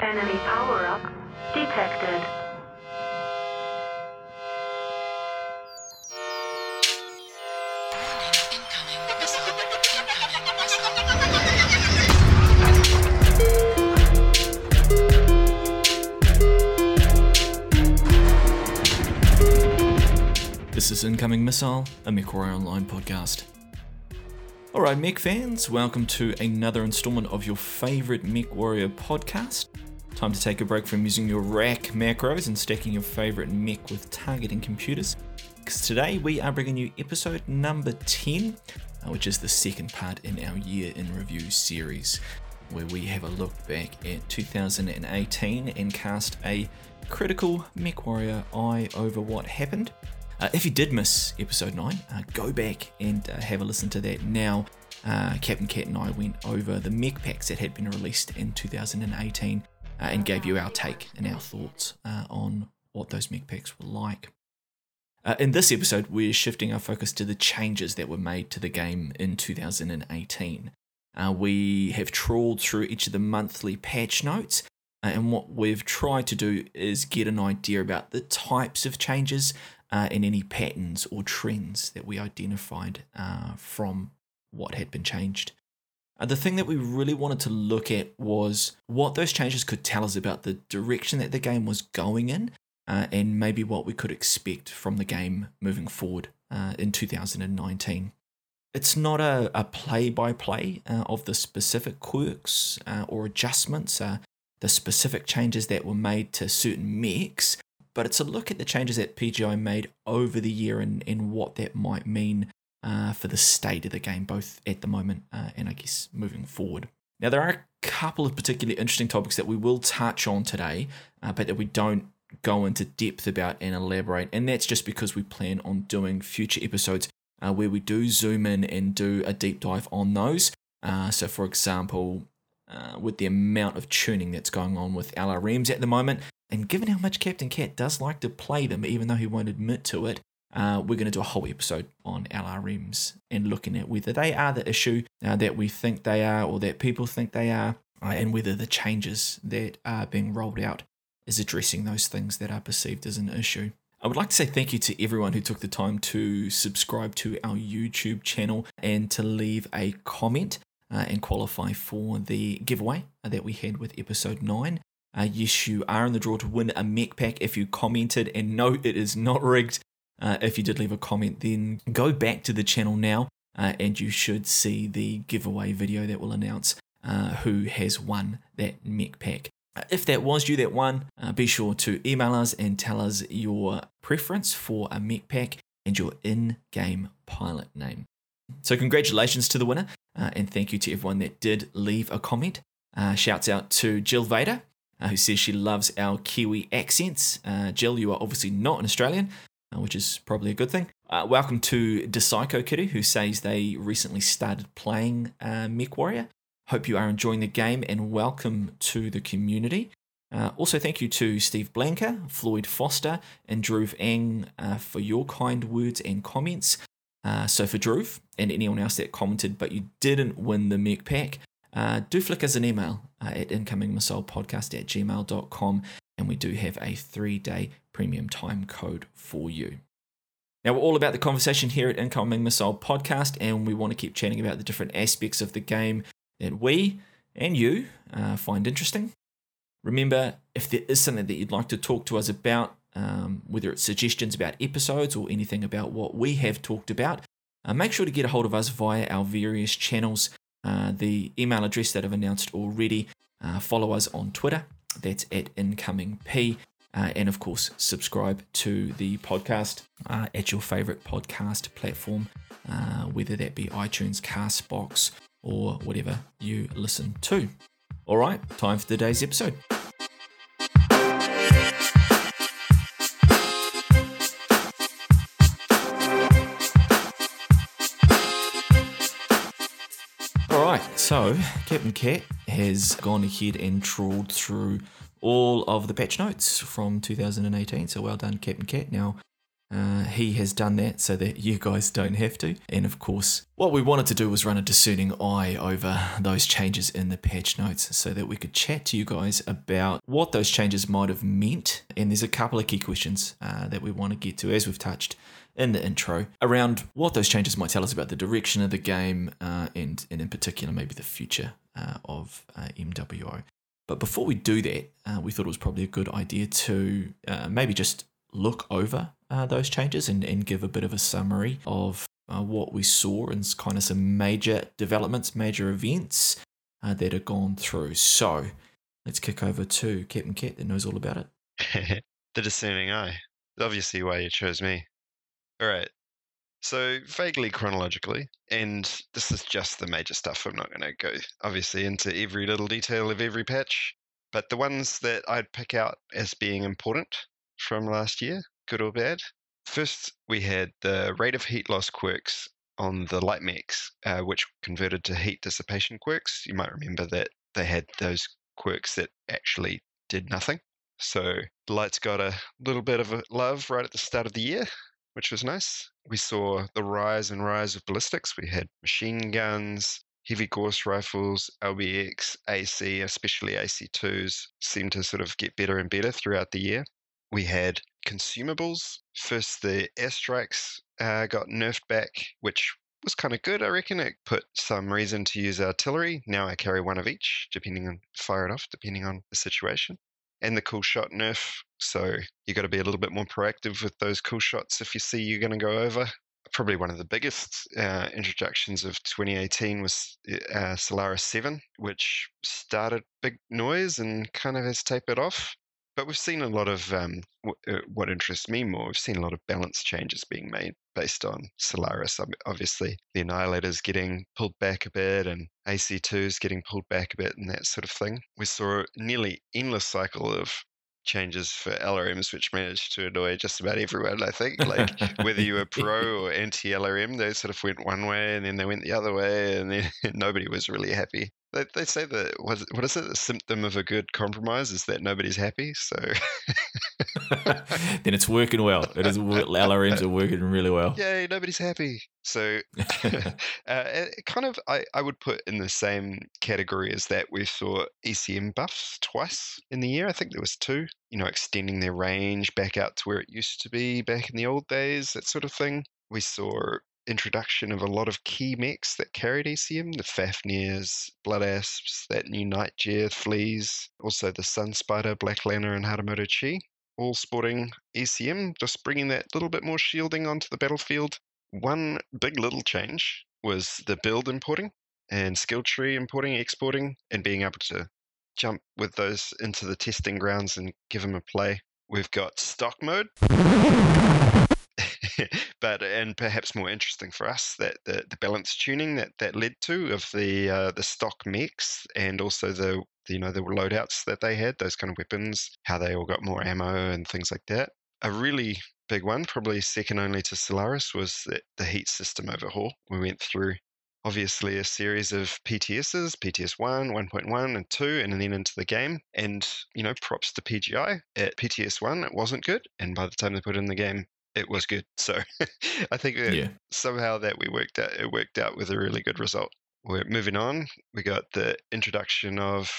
Enemy power-up detected. This is Incoming Missile, a MechWarrior Online podcast. Alright, Mech fans, welcome to another installment of your favourite MechWarrior podcast. Time to take a break from using your rack macros and stacking your favourite mech with targeting computers. Because today we are bringing you episode number 10, uh, which is the second part in our year in review series, where we have a look back at 2018 and cast a critical MechWarrior eye over what happened. Uh, if you did miss episode 9, uh, go back and uh, have a listen to that now. Uh, Captain Cat and I went over the mech packs that had been released in 2018 uh, and gave you our take and our thoughts uh, on what those mech packs were like. in this episode, we're shifting our focus to the changes that were made to the game in 2018. we have trawled through each of the monthly patch notes and what we've tried to do is get an idea about the types of changes uh, and any patterns or trends that we identified uh, from what had been changed. Uh, the thing that we really wanted to look at was what those changes could tell us about the direction that the game was going in, uh, and maybe what we could expect from the game moving forward uh, in 2019. It's not a play by play of the specific quirks uh, or adjustments, the specific changes that were made to certain mechs, but it's a look at the changes that PGI made over the year and, and what that might mean uh, for the state of the game, both at the moment uh, and I guess moving forward. Now, there are a couple of particularly interesting topics that we will touch on today, uh, but that we don't go into depth about and elaborate, and that's just because we plan on doing future episodes uh, where we do zoom in and do a deep dive on those. Uh, so, for example, with the amount of tuning that's going on with LRMs at the moment, and given how much Captain Cat does like to play them, even though he won't admit to it, uh, we're going to do a whole episode on LRMs and looking at whether they are the issue uh, that we think they are or that people think they are, uh, and whether the changes that are being rolled out is addressing those things that are perceived as an issue. I would like to say thank you to everyone who took the time to subscribe to our YouTube channel and to leave a comment uh, and qualify for the giveaway that we had with episode 9. Uh, yes, you are in the draw to win a mech pack if you commented, and no, it is not rigged. Uh, if you did leave a comment, then go back to the channel now, uh, and you should see the giveaway video that will announce uh, who has won that mech pack. Uh, if that was you that won, uh, be sure to email us and tell us your preference for a mech pack and your in-game pilot name. So congratulations to the winner, and thank you to everyone that did leave a comment. shouts out to Jill Vader, uh, who says she loves our Kiwi accents. Uh, Jill, you are obviously not an Australian, uh, which is probably a good thing. Uh, welcome to Psycho Kitty, who says they recently started playing uh, MechWarrior. Hope you are enjoying the game and welcome to the community. Uh, also, thank you to Steve Blanker, Floyd Foster, and Drew Ang uh, for your kind words and comments. so, for Drew and anyone else that commented but you didn't win the mech pack, uh, do flick us an email uh, at incomingmissilepodcast at gmail.com and we do have a three day premium time code for you. Now, we're all about the conversation here at Incoming Missile Podcast, and we want to keep chatting about the different aspects of the game that we and you uh, find interesting. Remember, if there is something that you'd like to talk to us about, um, whether it's suggestions about episodes or anything about what we have talked about, uh, make sure to get a hold of us via our various channels uh, the email address that I've announced already. Uh, follow us on Twitter. That's at incomingp. Uh, and of course, subscribe to the podcast uh, at your favorite podcast platform, uh, whether that be iTunes, Castbox, or whatever you listen to. All right, time for today's episode. So, Captain Cat has gone ahead and trawled through all of the patch notes from 2018. So, well done, Captain Cat. Now, Uh, he has done that so that you guys don't have to. And of course, what we wanted to do was run a discerning eye over those changes in the patch notes so that we could chat to you guys about what those changes might have meant. And there's a couple of key questions uh, that we want to get to, as we've touched in the intro, around what those changes might tell us about the direction of the game uh, and, and, in particular, maybe the future uh, of uh, MWO. But before we do that, uh, we thought it was probably a good idea to uh, maybe just look over those changes and, and give a bit of a summary of what we saw and kind of some major developments, major events that have gone through. So let's kick over to Captain Cat that knows all about it. the discerning eye. Obviously, why you chose me. All right. So, vaguely chronologically, and this is just the major stuff. I'm not going to go, obviously, into every little detail of every patch, but the ones that I'd pick out as being important from last year, good or bad. First, we had the rate of heat loss quirks on the light mechs, uh, which converted to heat dissipation quirks. You might remember that they had those quirks that actually did nothing. So the lights got a little bit of a love right at the start of the year, which was nice. We saw the rise and rise of ballistics. We had machine guns, heavy Gauss rifles, LBX, AC, especially AC2s, seemed to sort of get better and better throughout the year. We had consumables. First, the airstrikes uh, got nerfed back, which was kind of good, I reckon. It put some reason to use artillery. Now I carry one of each, depending on fire it off, depending on the situation. And the cool shot nerf. So you got to be a little bit more proactive with those cool shots if you see you're going to go over. Probably one of the biggest uh, introductions of 2018 was uh, Solaris 7, which started big noise and kind of has tapered off. But we've seen a lot of um, w- uh, what interests me more. We've seen a lot of balance changes being made based on Solaris. Obviously, the Annihilators getting pulled back a bit and AC2s getting pulled back a bit and that sort of thing. We saw a nearly endless cycle of changes for LRMs, which managed to annoy just about everyone. I think, like whether you were pro or anti LRM, they sort of went one way and then they went the other way, and then nobody was really happy. They, they say that what, what is it? The symptom of a good compromise is that nobody's happy. So then it's working well. It is LRMs are working really well. Yay! Nobody's happy. So uh, kind of I, I would put in the same category as that we saw ECM buffs twice in the year. I think there was two. You know, extending their range back out to where it used to be back in the old days, that sort of thing. We saw introduction of a lot of key mechs that carried ECM, the Fafnirs, Blood Asps, that new Nightjar, Fleas, also the Sun Spider, Black Lantern, and Hatamoto Chi, all sporting ECM, just bringing that little bit more shielding onto the battlefield. One big little change was the build importing and skill tree importing, exporting, and being able to jump with those into the testing grounds and give them a play. We've got stock mode. But and perhaps more interesting for us that the, the balance tuning that that led to of the uh, the stock mix and also the you know the loadouts that they had those kind of weapons how they all got more ammo and things like that a really big one probably second only to Solaris was the, the heat system overhaul we went through obviously a series of PTSs, PTS 1, 1.1, and 2, and then into the game. And, you know, props to PGI. At PTS 1, it wasn't good. And by the time they put in the game, it was good. So I think yeah. somehow that we worked out it worked out with a really good result. We're moving on. We got the introduction of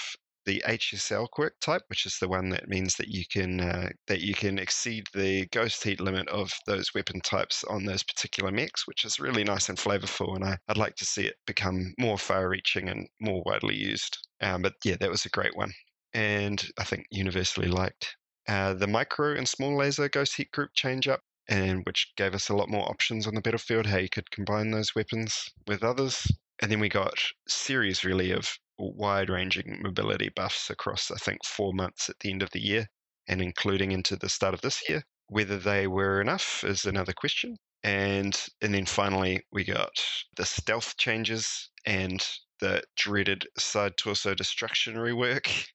the HSL quirk type, which is the one that means that you can uh, that you can exceed the ghost heat limit of those weapon types on those particular mechs, which is really nice and flavorful. And I, would like to see it become more far-reaching and more widely used. Um, but yeah, that was a great one, and I think universally liked. Uh, the micro and small laser ghost heat group change up and which gave us a lot more options on the battlefield, how you could combine those weapons with others. And then we got series really of wide ranging mobility buffs across, I think, four months at the end of the year and including into the start of this year. Whether they were enough is another question. And and then finally we got the stealth changes and the dreaded side torso destruction rework.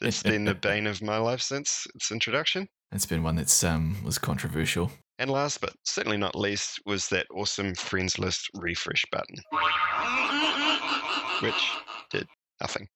That's been the bane of my life since its introduction. It's been one that's um was controversial. And last but certainly not least was that awesome friends list refresh button, which did nothing.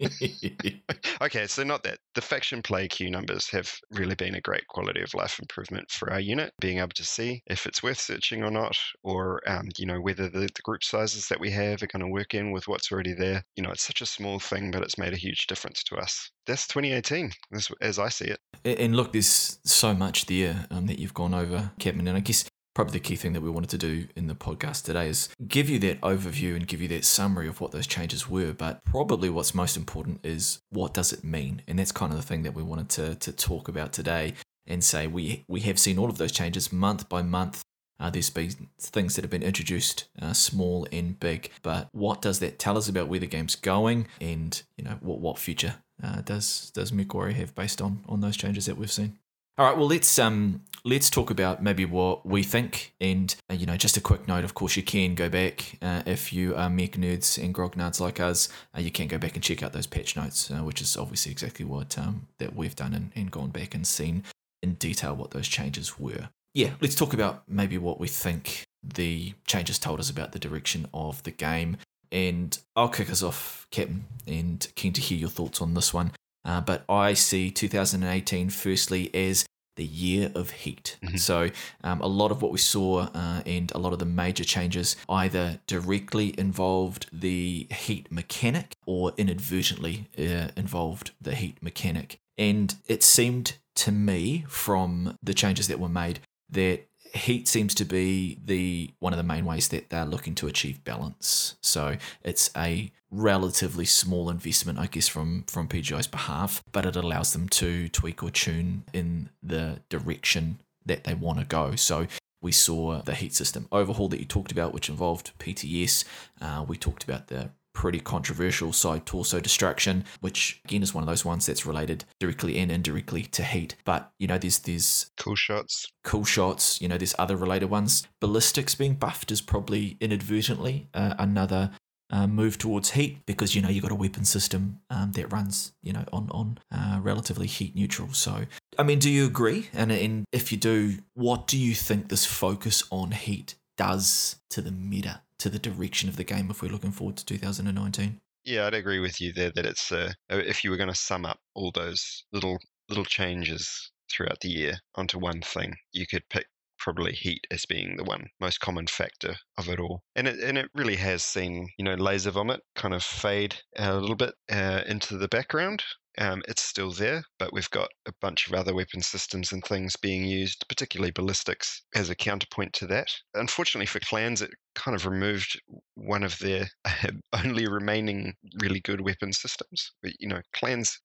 okay, so not that. The faction play queue numbers have really been a great quality of life improvement for our unit, being able to see if it's worth searching or not, or, um, you know, whether the, the group sizes that we have are going to work in with what's already there. You know, it's such a small thing, but it's made a huge difference to us. That's 2018, as, as I see it. And look, there's so much there um, that you've gone over, Kevin. And I guess probably the key thing that we wanted to do in the podcast today is give you that overview and give you that summary of what those changes were. But probably what's most important is what does it mean? And that's kind of the thing that we wanted to, to talk about today and say we, we have seen all of those changes month by month. Uh, there's been things that have been introduced, uh, small and big. But what does that tell us about where the game's going, and you know what what future uh, does does MechWarrior have based on on those changes that we've seen? All right, well let's um let's talk about maybe what we think, and uh, you know just a quick note. Of course, you can go back uh, if you are mech nerds and grog nerds like us. Uh, you can go back and check out those patch notes, uh, which is obviously exactly what um that we've done and, and gone back and seen in detail what those changes were. Yeah, let's talk about maybe what we think the changes told us about the direction of the game. And I'll kick us off, Captain, and keen to hear your thoughts on this one. Uh, but I see 2018 firstly as the year of heat. Mhm. So, um, a lot of what we saw uh, and a lot of the major changes either directly involved the heat mechanic or inadvertently uh, involved the heat mechanic. And it seemed to me from the changes that were made that heat seems to be the one of the main ways that they're looking to achieve balance. So it's a relatively small investment, I guess, from from PGI's behalf, but it allows them to tweak or tune in the direction that they want to go. So we saw the heat system overhaul that you talked about, which involved PTS. Uh, we talked about the pretty controversial side torso destruction, which again is one of those ones that's related directly and indirectly to heat. But you know, there's there's Cool shots. cool shots. You know, there's other related ones. Ballistics being buffed is probably inadvertently uh, another uh, move towards heat because you know you've got a weapon system um, that runs you know on on uh, relatively heat neutral. So I mean, do you agree? And and if you do, what do you think this focus on heat does to the meta, to the direction of the game if we're looking forward to 2019? Yeah, I'd agree with you there that it's uh, if you were going to sum up all those little little changes throughout the year onto one thing, you could pick probably heat as being the one most common factor of it all. And it and it really has seen you know laser vomit kind of fade a little bit uh, into the background. Um, it's still there, but we've got a bunch of other weapon systems and things being used, particularly ballistics, as a counterpoint to that. Unfortunately for clans, it kind of removed one of their only remaining really good weapon systems. But, you know, clans,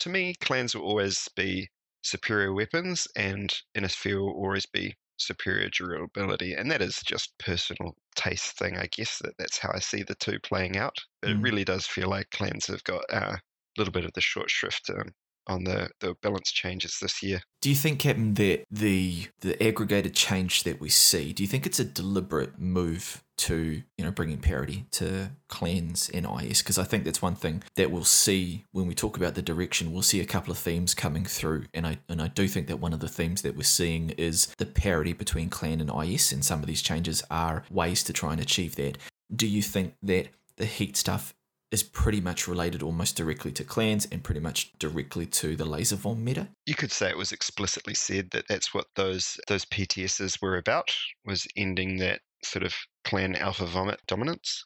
to me, clans will always be superior weapons, and Inner Sphere will always be superior durability. And that is just personal taste thing, I guess. That that's how I see the two playing out. But it Mm. really does feel like clans have got uh, a little bit of the short shrift um, on the, the balance changes this year. Do you think, Captain, that the the aggregated change that we see, do you think it's a deliberate move to you know bringing parity to clans and IS? Because I think that's one thing that we'll see when we talk about the direction. We'll see a couple of themes coming through, and I and I do think that one of the themes that we're seeing is the parity between clan and IS, and some of these changes are ways to try and achieve that. Do you think that the heat stuff is pretty much related almost directly to clans and pretty much directly to the laser vom meta? You could say it was explicitly said that that's what those those PTSs were about was ending that sort of clan alpha vomit dominance.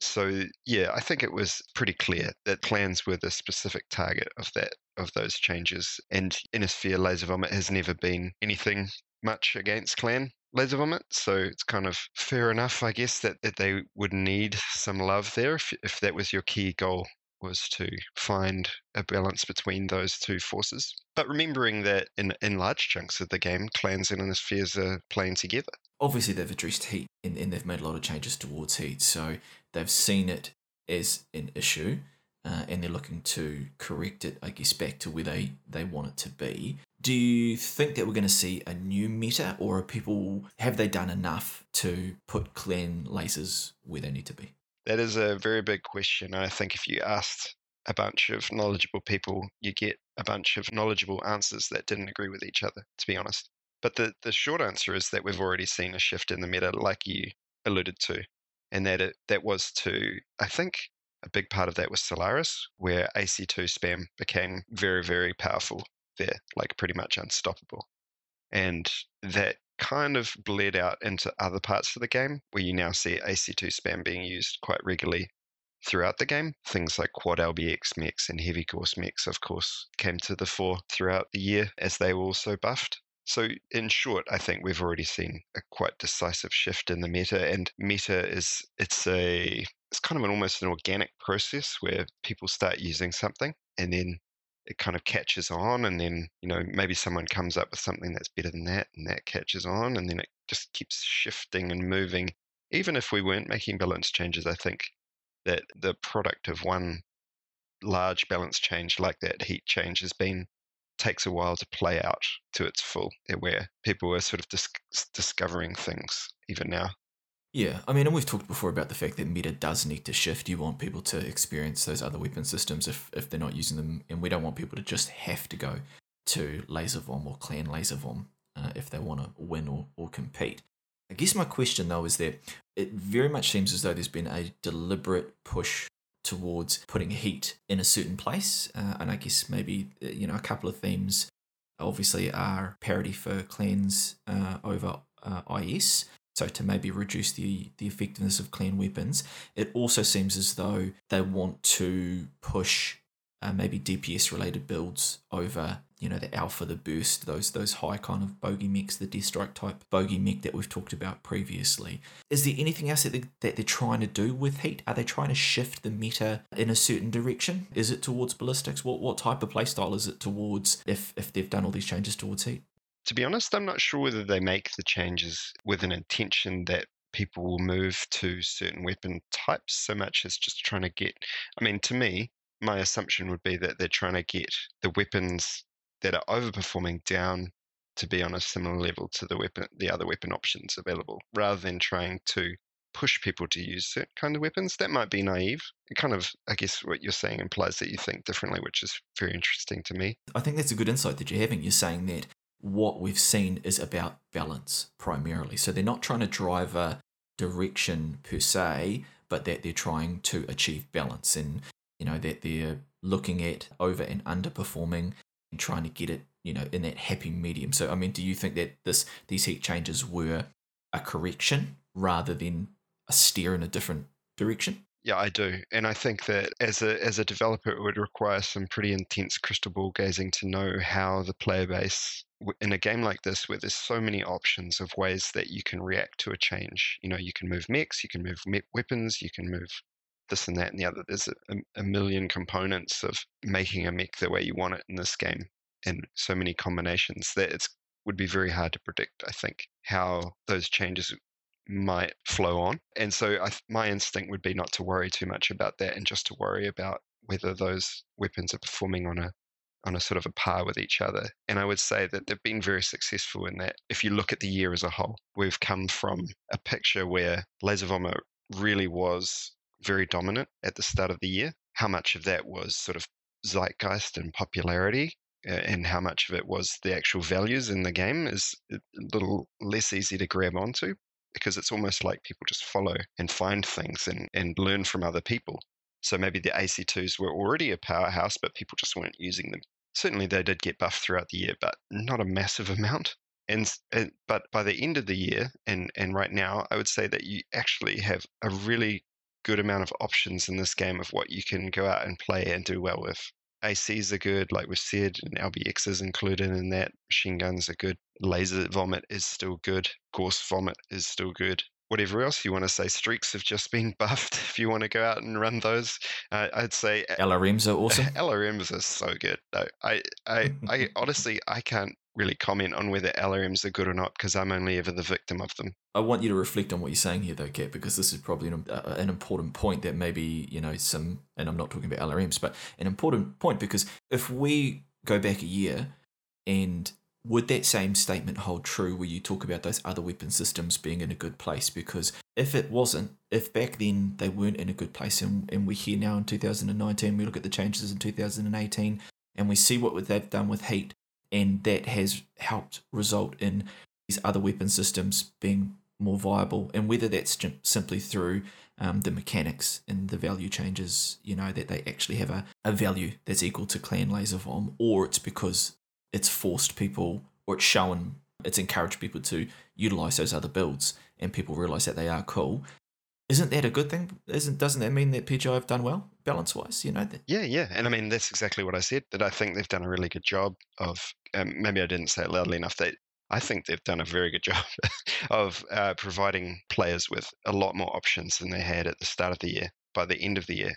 So yeah, I think it was pretty clear that clans were the specific target of that of those changes. And Inner Sphere Laser Vomit has never been anything much against clan Laser Vomit, so it's kind of fair enough, I guess, that, that they would need some love there if if that was your key goal was to find a balance between those two forces. But remembering that in in large chunks of the game, clans and spheres are playing together. obviously they've addressed heat and, and they've made a lot of changes towards heat so they've seen it as an issue uh, and they're looking to correct it i guess back to where they, they want it to be do you think that we're going to see a new meta or are people have they done enough to put clan lasers where they need to be That is a very big question. I think if you asked a bunch of knowledgeable people, you get a bunch of knowledgeable answers that didn't agree with each other, to be honest. But the, the short answer is that we've already seen a shift in the meta, like you alluded to, and that it, that was to, I think, a big part of that was Solaris, where AC2 spam became very, very powerful there, like pretty much unstoppable. And that kind of bled out into other parts of the game where you now see AC2 spam being used quite regularly throughout the game. Things like Quad LBX mechs and Heavy Gauss mechs, of course, came to the fore throughout the year as they were also buffed. So, in short, I think we've already seen a quite decisive shift in the meta, and meta is it's a it's kind of an almost an organic process where people start using something and then it kind of catches on and then you know maybe someone comes up with something that's better than that and that catches on and then it just keeps shifting and moving. Even if we weren't making balance changes i think that the product of one large balance change like that heat change has been takes a while to play out to its full eh, where people are sort of dis- discovering things even now yeah, I mean, and we've talked before about the fact that meta does need to shift. You want people to experience those other weapon systems if, if they're not using them, and we don't want people to just have to go to Laser Vom or Clan Laser Vom uh, if they want to win or, or compete. I guess my question though is that it very much seems as though there's been a deliberate push towards putting heat in a certain place, uh, and I guess maybe uh, you know a couple of themes obviously are parity for clans uh, over uh, IS so to maybe reduce the the effectiveness of clan weapons. It also seems as though they want to push uh, maybe DPS related builds over you know the alpha, the burst, those those high kind of bogey mechs, the Deathstrike type bogey mech that we've talked about previously. Is there anything else that, they, that they're trying to do with heat? Are they trying to shift the meta in a certain direction? Is it towards ballistics? What what type of playstyle is it towards if if they've done all these changes towards heat? To be honest, I'm not sure whether they make the changes with an intention that people will move to certain weapon types so much as just trying to get. I mean, to me, my assumption would be that they're trying to get the weapons that are overperforming down to be on a similar level to the weapon, the other weapon options available, rather than trying to push people to use certain kind of weapons. That might be naive. It kind of, I guess, what you're saying implies that you think differently, which is very interesting to me. I think that's a good insight that you're having. You're saying that what we've seen is about balance primarily. So they're not trying to drive a direction per se, but that they're trying to achieve balance and you know that they're looking at over and underperforming and trying to get it you know in that happy medium. So I mean, do you think that this these heat changes were a correction rather than a steer in a different direction? Yeah, I do, and I think that as a as a developer, it would require some pretty intense crystal ball gazing to know how the player base in a game like this, where there's so many options of ways that you can react to a change. You know, you can move mechs, you can move weapons, you can move this and that and the other. There's a, a million components of making a mech the way you want it in this game, and so many combinations that it would be very hard to predict. I think how those changes might flow on. And so I, my instinct would be not to worry too much about that and just to worry about whether those weapons are performing on a on a sort of a par with each other. And I would say that they've been very successful in that. If you look at the year as a whole, we've come from a picture where Laser Vomit really was very dominant at the start of the year. How much of that was sort of zeitgeist and popularity uh, and how much of it was the actual values in the game is a little less easy to grab onto because it's almost like people just follow and find things and, and learn from other people. So maybe the AC2s were already a powerhouse, but people just weren't using them. Certainly they did get buffed throughout the year, but not a massive amount. And, and but by the end of the year and, and right now, I would say that you actually have a really good amount of options in this game of what you can go out and play and do well with. ACs are good, like we said, and LBX is included in that. Machine guns are good. Laser Vomit is still good. Gauss Vomit is still good. Whatever else you want to say, streaks have just been buffed. If you want to go out and run those, uh, I'd say LRMs are awesome. LRMs are so good. No, I, I, I honestly, I can't really comment on whether LRMs are good or not because I'm only ever the victim of them. I want you to reflect on what you're saying here, though, Kat, because this is probably an, uh, an important point that maybe, you know, some, and I'm not talking about LRMs, but an important point because if we go back a year and would that same statement hold true where you talk about those other weapon systems being in a good place? Because if it wasn't, if back then they weren't in a good place, and, and we're here now in 2019, we look at the changes in 2018, and we see what they've done with heat, and that has helped result in these other weapon systems being more viable, and whether that's simply through um, the mechanics and the value changes, you know, that they actually have a, a value that's equal to Clan Laser Vom, or it's because it's forced people or it's shown, it's encouraged people to utilize those other builds and people realize that they are cool. Isn't that a good thing? Isn't doesn't that mean that PGI have done well balance wise? You know that. Yeah, yeah, and I mean that's exactly what I said. That I think they've done a really good job of. Um, maybe I didn't say it loudly enough. That I think they've done a very good job of uh, providing players with a lot more options than they had at the start of the year. By the end of the year,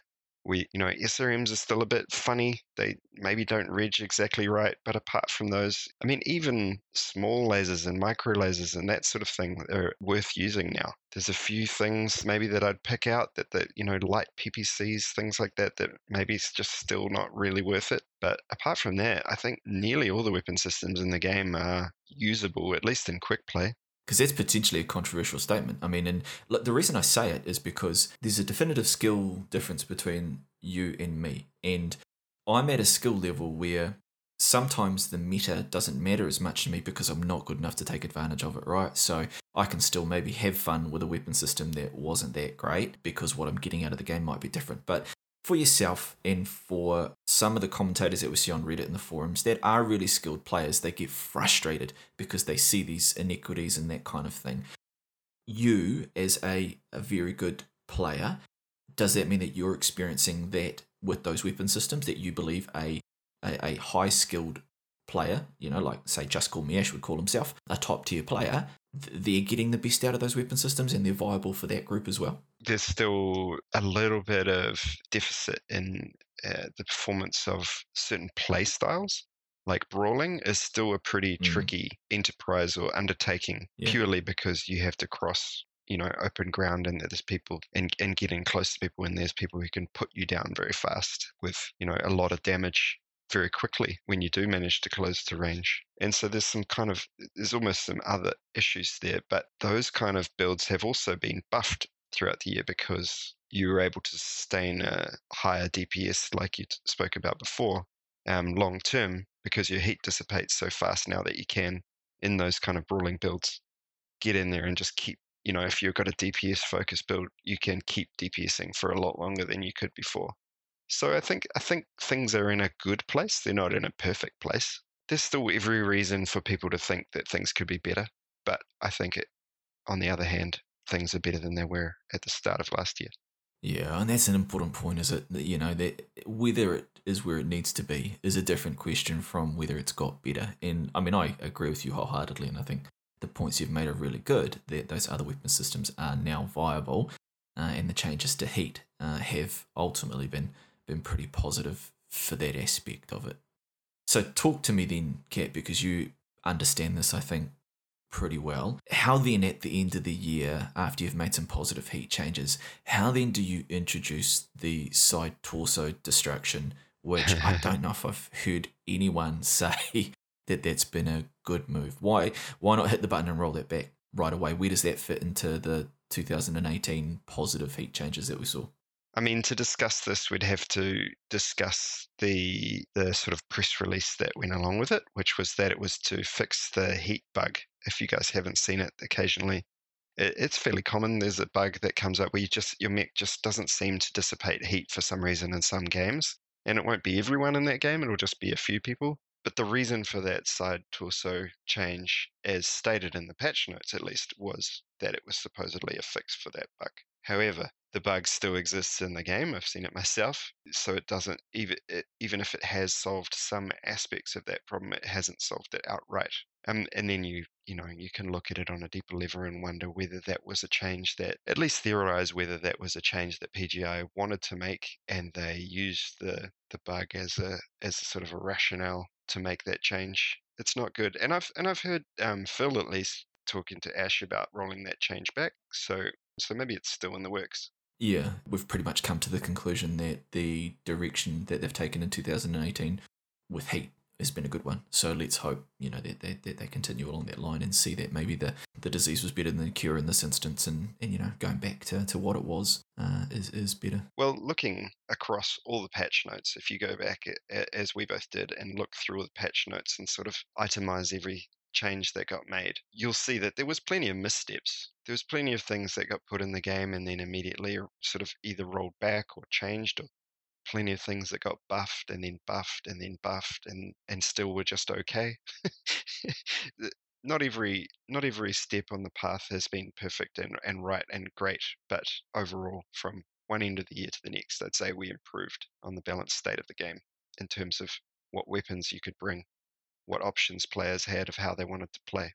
we you know SRMs are still a bit funny. They maybe don't reg exactly right, but apart from those, I mean, even small lasers and micro lasers and that sort of thing are worth using now. There's a few things maybe that I'd pick out that that you know light PPCs, things like that, that maybe it's just still not really worth it. But apart from that, I think nearly all the weapon systems in the game are usable, at least in quick play because that's potentially a controversial statement. I mean, and the reason I say it is because there's a definitive skill difference between you and me. And I'm at a skill level where sometimes the meta doesn't matter as much to me because I'm not good enough to take advantage of it, right? So I can still maybe have fun with a weapon system that wasn't that great because what I'm getting out of the game might be different. But for yourself and for some of the commentators that we see on Reddit and the forums that are really skilled players, they get frustrated because they see these inequities and that kind of thing. You, as a, a very good player, does that mean that you're experiencing that with those weapon systems that you believe a, a, a high skilled player, you know, like say Just Call Me Ash would call himself, a top tier player, they're getting the best out of those weapon systems and they're viable for that group as well? There's still a little bit of deficit in uh, the performance of certain play styles. Like brawling is still a pretty mm. tricky enterprise or undertaking yeah. purely because you have to cross you know open ground and there's people and, and getting close to people and there's people who can put you down very fast with you know a lot of damage very quickly when you do manage to close to range. And so there's some kind of, there's almost some other issues there, but those kind of builds have also been buffed throughout the year because you were able to sustain a higher DPS like you spoke about before um, long term because your heat dissipates so fast now that you can in those kind of brawling builds get in there and just keep you know if you've got a dps focused build you can keep dpsing for a lot longer than you could before so I think I think things are in a good place. They're not in a perfect place. There's still every reason for people to think that things could be better, but I think it, on the other hand, things are better than they were at the start of last year. Yeah, and that's an important point, is it? You know, that whether it is where it needs to be is a different question from whether it's got better. And I mean, I agree with you wholeheartedly, and I think the points you've made are really good. That those other weapon systems are now viable, uh, and the changes to heat uh, have ultimately been been pretty positive for that aspect of it. So talk to me then, Kat, because you understand this, I think, pretty well. How then at the end of the year, after you've made some positive heat changes, how then do you introduce the side torso destruction, which I don't know if I've heard anyone say that that's been a good move. Why why not hit the button and roll that back right away? Where does that fit into the 2018 positive heat changes that we saw? I mean, to discuss this, we'd have to discuss the the sort of press release that went along with it, which was that it was to fix the heat bug. If you guys haven't seen it, occasionally it, it's fairly common. There's a bug that comes up where you just your mech just doesn't seem to dissipate heat for some reason in some games, and it won't be everyone in that game. It'll just be a few people. But the reason for that side torso change, as stated in the patch notes at least, was that it was supposedly a fix for that bug. However, the bug still exists in the game. I've seen it myself. So it doesn't even even if it has solved some aspects of that problem, it hasn't solved it outright. Um, and then you you know you can look at it on a deeper level and wonder whether that was a change that at least theorize whether that was a change that PGI wanted to make, and they used the the bug as a as a sort of a rationale to make that change. It's not good. And I've and I've heard um, Phil at least talking to Ash about rolling that change back. So so maybe it's still in the works. Yeah, we've pretty much come to the conclusion that the direction that they've taken in 2018 with heat has been a good one. So let's hope, you know, that, that, that they continue along that line and see that maybe the, the disease was better than the cure in this instance and, and you know, going back to, to what it was uh, is, is better. Well, looking across all the patch notes, if you go back as we both did and look through all the patch notes and sort of itemize every change that got made, you'll see that there was plenty of missteps. There was plenty of things that got put in the game and then immediately sort of either rolled back or changed, or plenty of things that got buffed and then buffed and then buffed and and still were just okay. not every not every step on the path has been perfect and, and right and great, but overall, from one end of the year to the next, I'd say we improved on the balanced state of the game in terms of what weapons you could bring, what options players had of how they wanted to play.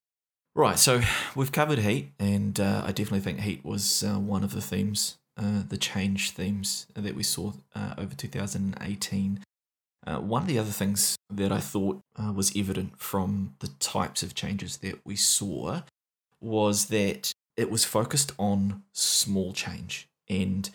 Right, so we've covered Heat, and uh, I definitely think Heat was uh, one of the themes, uh, the change themes that we saw uh, over 2018. Uh, one of the other things that I thought uh, was evident from the types of changes that we saw was that it was focused on small change and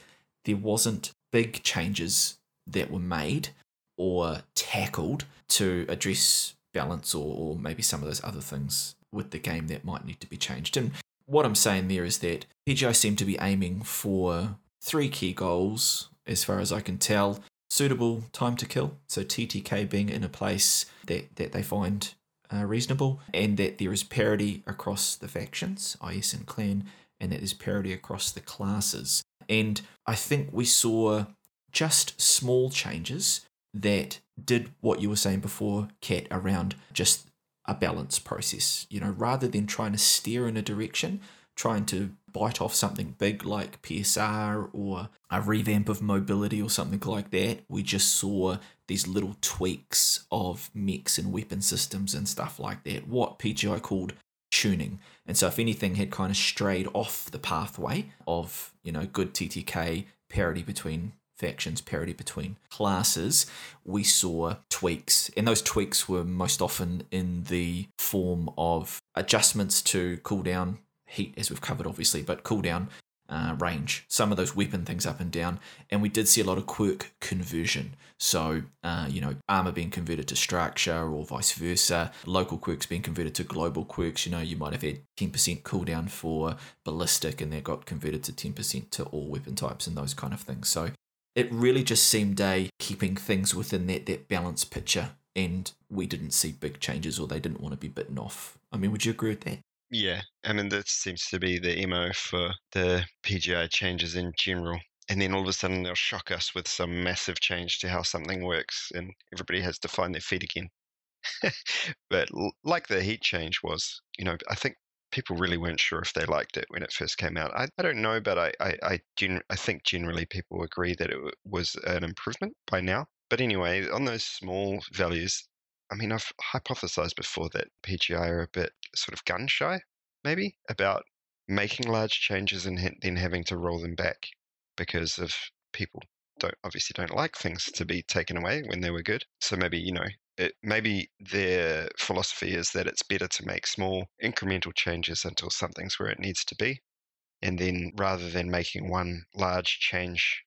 there wasn't big changes that were made or tackled to address balance or, or maybe some of those other things with the game that might need to be changed. And what I'm saying there is that PGI seem to be aiming for three key goals, as far as I can tell suitable time to kill. So TTK being in a place that, that they find uh, reasonable, and that there is parity across the factions, IS and clan, and that there's parity across the classes. And I think we saw just small changes that did what you were saying before, Kat, around just a balance process. You know, rather than trying to steer in a direction, trying to bite off something big like PSR or a revamp of mobility or something like that. We just saw these little tweaks of mechs and weapon systems and stuff like that, what PGI called tuning. And so if anything had kind of strayed off the pathway of, you know, good TTK, parity between factions, parity between classes, we saw tweaks. And those tweaks were most often in the form of adjustments to cooldown heat, as we've covered, obviously, but cooldown uh, range, some of those weapon things up and down. And we did see a lot of quirk conversion. So, uh, you know, armor being converted to structure or vice versa, local quirks being converted to global quirks. You know, you might have had 10% cooldown for ballistic and that got converted to 10% to all weapon types and those kind of things. So it really just seemed a keeping things within that, that balance picture. And we didn't see big changes or they didn't want to be bitten off. I mean, would you agree with that? Yeah, I mean that seems to be the MO for the PGI changes in general. And then all of a sudden they'll shock us with some massive change to how something works, and everybody has to find their feet again. but like the heat change was, you know, I think people really weren't sure if they liked it when it first came out. I, I don't know, but I I I, gen- I think generally people agree that it was an improvement by now. But anyway, on those small values, I mean, I've hypothesized before that PGI are a bit sort of gun shy, maybe, about making large changes and then having to roll them back because of people don't obviously don't like things to be taken away when they were good. So maybe you know, it, maybe their philosophy is that it's better to make small incremental changes until something's where it needs to be, and then rather than making one large change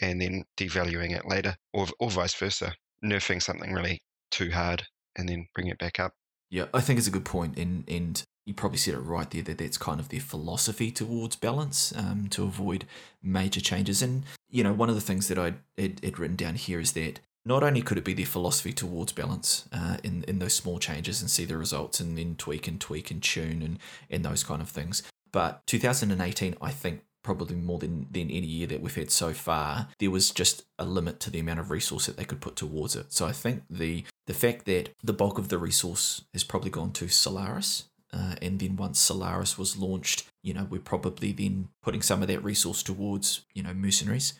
and then devaluing it later, or or vice versa, nerfing something really too hard and then bring it back up. Yeah, I think it's a good point, and and you probably said it right there that that's kind of their philosophy towards balance um, to avoid major changes. And you know, one of the things that I had, had written down here is that not only could it be their philosophy towards balance uh, in in those small changes and see the results and then tweak and tweak and tune and and those kind of things, but 2018, I think probably more than, than any year that we've had so far, there was just a limit to the amount of resource that they could put towards it. So I think the the fact that the bulk of the resource has probably gone to Solaris, uh, and then once Solaris was launched, you know, we're probably then putting some of that resource towards, you know, mercenaries,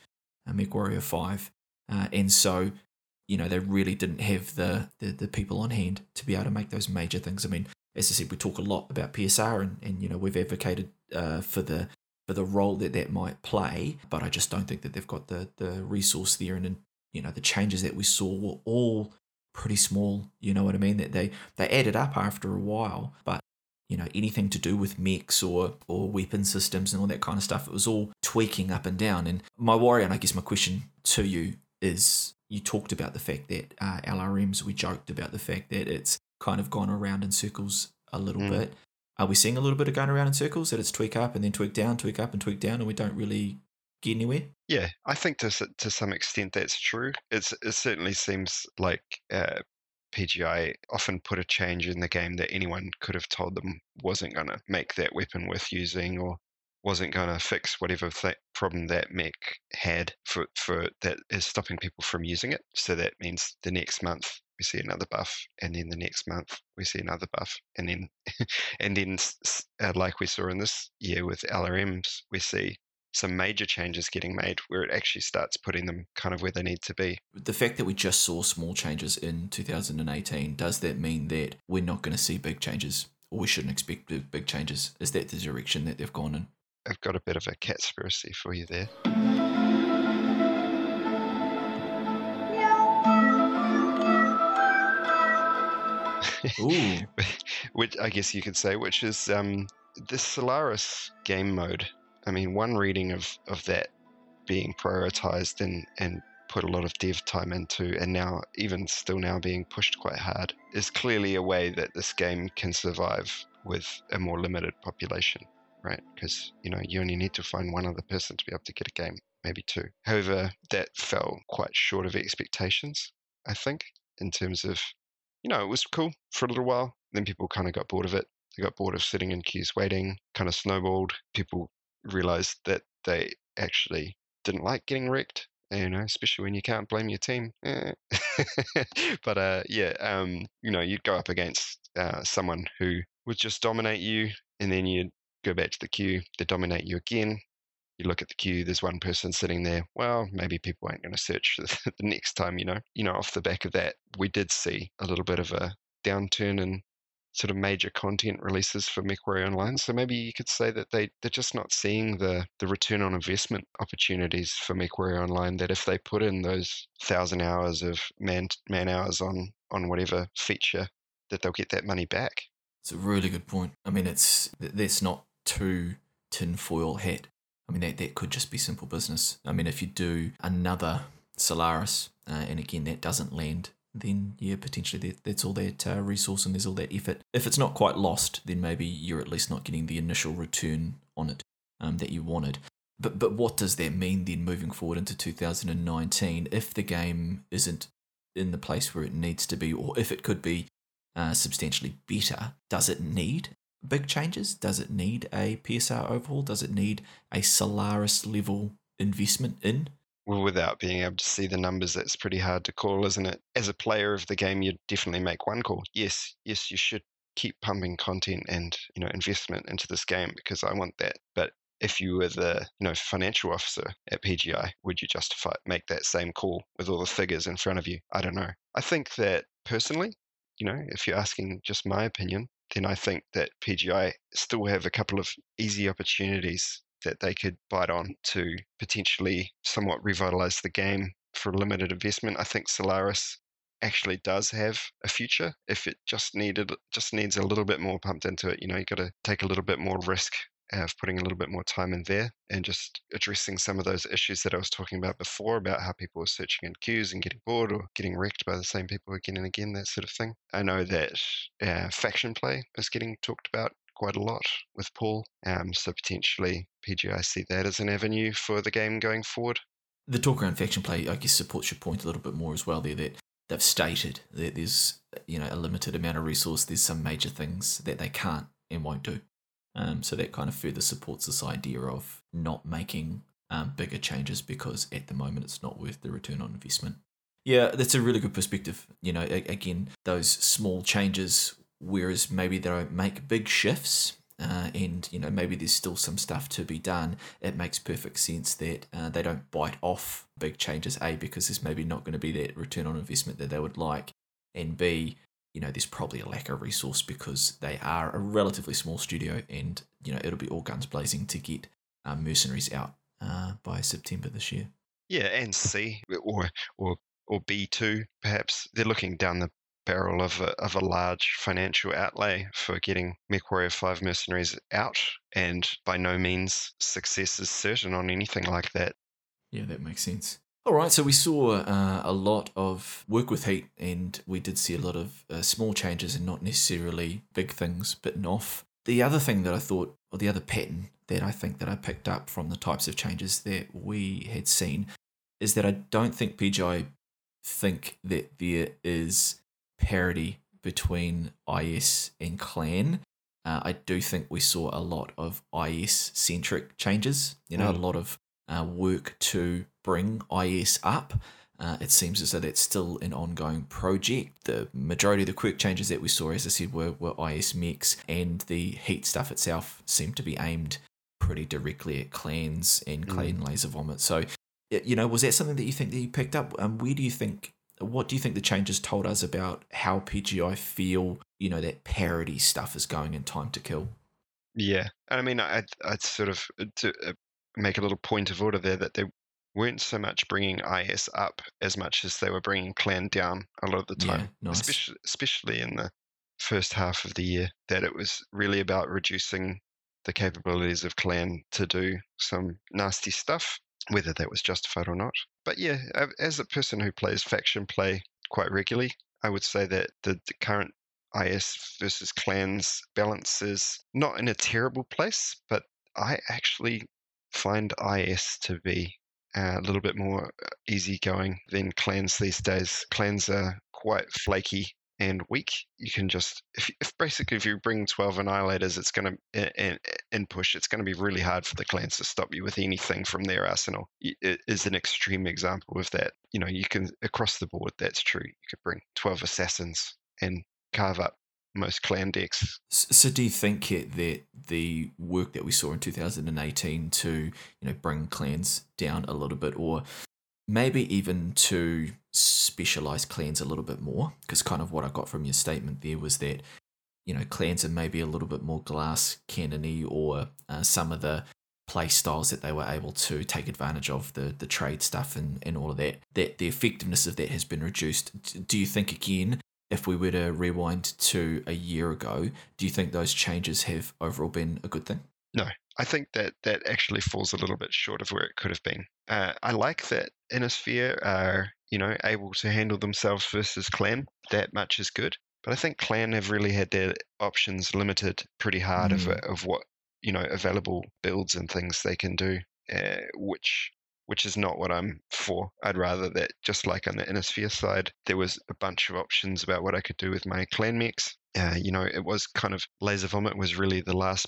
uh, MechWarrior 5. Uh, and so, you know, they really didn't have the, the, the people on hand to be able to make those major things. I mean, as I said, we talk a lot about PSR and, and you know, we've advocated uh, for the for the role that that might play. But I just don't think that they've got the the resource there, and, and you know the changes that we saw were all pretty small. You know what I mean? That they they added up after a while, but you know anything to do with mechs or or weapon systems and all that kind of stuff, it was all tweaking up and down. And my worry, and I guess my question to you is, you talked about the fact that uh, LRMs. We joked about the fact that it's kind of gone around in circles a little mm. bit. Are we seeing a little bit of going around in circles that it's tweak up and then tweak down, tweak up and tweak down, and we don't really get anywhere? Yeah, I think to to some extent that's true. It's it certainly seems like uh, PGI often put a change in the game that anyone could have told them wasn't going to make that weapon worth using or wasn't going to fix whatever th- problem that mech had for, for that is stopping people from using it. So that means the next month we see another buff, and then the next month we see another buff, and then and then uh, like we saw in this year with LRMs, we see some major changes getting made where it actually starts putting them kind of where they need to be. The fact that we just saw small changes in 2018, does that mean that we're not going to see big changes? Or we shouldn't expect big changes? Is that the direction that they've gone in? I've got a bit of a catspiracy for you there. Ooh. which I guess you could say, which is um, the Solaris game mode. I mean, one reading of, of that being prioritized and, and put a lot of dev time into, and now even still now being pushed quite hard, is clearly a way that this game can survive with a more limited population, right? Because you know you only need to find one other person to be able to get a game, maybe two. However, that fell quite short of expectations, I think, in terms of you know, it was cool for a little while. Then people kind of got bored of it. They got bored of sitting in queues waiting, kind of snowballed. People realized that they actually didn't like getting wrecked, you know, especially when you can't blame your team. Eh. but uh, yeah, um, you know, you'd go up against uh, someone who would just dominate you, and then you'd go back to the queue, they dominate you again, you look at the queue, there's one person sitting there. Well, maybe people aren't going to search the next time, you know. You know, off the back of that, we did see a little bit of a downturn in sort of major content releases for MechWarrior Online. So maybe you could say that they, they're just not seeing the, the return on investment opportunities for MechWarrior Online, that if they put in those thousand hours of man, man hours on, on whatever feature, that they'll get that money back. It's a really good point. I mean, it's that's not too tinfoil hat I mean, that, that could just be simple business. I mean, if you do another Solaris, uh, and again, that doesn't land, then yeah, potentially that, that's all that uh, resource and there's all that effort. If it's not quite lost, then maybe you're at least not getting the initial return on it um, that you wanted. But but what does that mean then moving forward into 2019 if the game isn't in the place where it needs to be, or if it could be uh, substantially better? Does it need big changes? Does it need a PSR overhaul? Does it need a Solaris level investment in? Well, without being able to see the numbers, that's pretty hard to call, isn't it? As a player of the game, you'd definitely make one call. Yes, yes, you should keep pumping content and you know investment into this game because I want that. But if you were the you know financial officer at PGI, would you justify make that same call with all the figures in front of you? I don't know. I think that personally, you know, if you're asking just my opinion, then I think that PGI still have a couple of easy opportunities that they could bite on to potentially somewhat revitalize the game for a limited investment. I think Solaris actually does have a future if it just needed just needs a little bit more pumped into it. You know, you got to take a little bit more risk of putting a little bit more time in there and just addressing some of those issues that I was talking about before about how people are searching in queues and getting bored or getting wrecked by the same people again and again, that sort of thing. I know that uh, faction play is getting talked about quite a lot with Paul, um, so potentially PGI see that as an avenue for the game going forward. The talk around faction play, I guess, supports your point a little bit more as well. There, that they've stated that there's you know a limited amount of resource. There's some major things that they can't and won't do. Um, so that kind of further supports this idea of not making um, bigger changes because at the moment it's not worth the return on investment. Yeah, that's a really good perspective. You know, again, those small changes, whereas maybe they don't make big shifts, uh, and you know maybe there's still some stuff to be done. It makes perfect sense that uh, they don't bite off big changes. A because there's maybe not going to be that return on investment that they would like, and B you know, there's probably a lack of resource because they are a relatively small studio, and you know it'll be all guns blazing to get um, mercenaries out uh, by September this year. Yeah, and C or or or B two perhaps they're looking down the barrel of a, of a large financial outlay for getting MechWarrior 5 mercenaries out, and by no means success is certain on anything like that. Yeah, that makes sense. All right, so we saw uh, a lot of work with heat, and we did see a lot of uh, small changes and not necessarily big things bitten off. The other thing that I thought, or the other pattern that I think that I picked up from the types of changes that we had seen, is that I don't think PGI think that there is parity between IS and Clan. Uh, I do think we saw a lot of IS centric changes, you know, Mm. a lot of uh, work to bring IS up. Uh, it seems as though that's still an ongoing project. The majority of the quick changes that we saw, as I said, were, were IS mix, and the heat stuff itself seemed to be aimed pretty directly at clans and clan laser vomit. So, you know, was that something that you think that you picked up? Um, where do you think? What do you think the changes told us about how PGI feel? You know, that parody stuff is going in time to kill. Yeah, and I mean, I'd, I'd sort of uh, to uh, make a little point of order there that they weren't so much bringing IS up as much as they were bringing Clan down a lot of the time, Yeah, nice. especially especially in the first half of the year. That it was really about reducing the capabilities of Clan to do some nasty stuff, whether that was justified or not. But yeah, as a person who plays faction play quite regularly, I would say that the, the current IS versus clans balance is not in a terrible place, but I actually find IS to be a little bit more uh, easygoing than clans these days. Clans are quite flaky and weak. You can just, if, if basically if you bring 12 annihilators, it's going to, in, in push, it's going to be really hard for the clans to stop you with anything from their arsenal. It is an extreme example of that. You know, you can, across the board, that's true. You could bring 12 assassins and carve up most clan decks. So, do you think it, that the work that we saw in 2018 to you know bring clans down a little bit, or maybe even to specialize clans a little bit more? Because kind of what I got from your statement there was that you know clans are maybe a little bit more glass cannony, or uh, some of the play styles that they were able to take advantage of the the trade stuff and, and all of that that the effectiveness of that has been reduced do you think again if we were to rewind to a year ago, do you think those changes have overall been a good thing? No, I think that that actually falls a little bit short of where it could have been. Uh, I like that Inner Sphere are, you know, able to handle themselves versus Clan. That much is good. But I think Clan have really had their options limited pretty hard of, of what, you know, available builds and things they can do, uh, which which is not what I'm for. I'd rather that, just like on the Inner Sphere side, there was a bunch of options about what I could do with my clan mix. Uh, you know, it was kind of Laser Vomit was really the last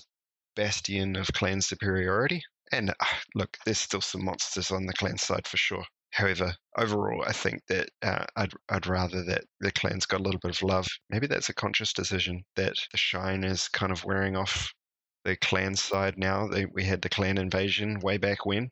bastion of clan superiority. And uh, look, there's still some monsters on the clan side for sure. However, overall, I think that uh, I'd, I'd rather that the clans got a little bit of love. Maybe that's a conscious decision that the shine is kind of wearing off the clan side now. They, we had the clan invasion way back when,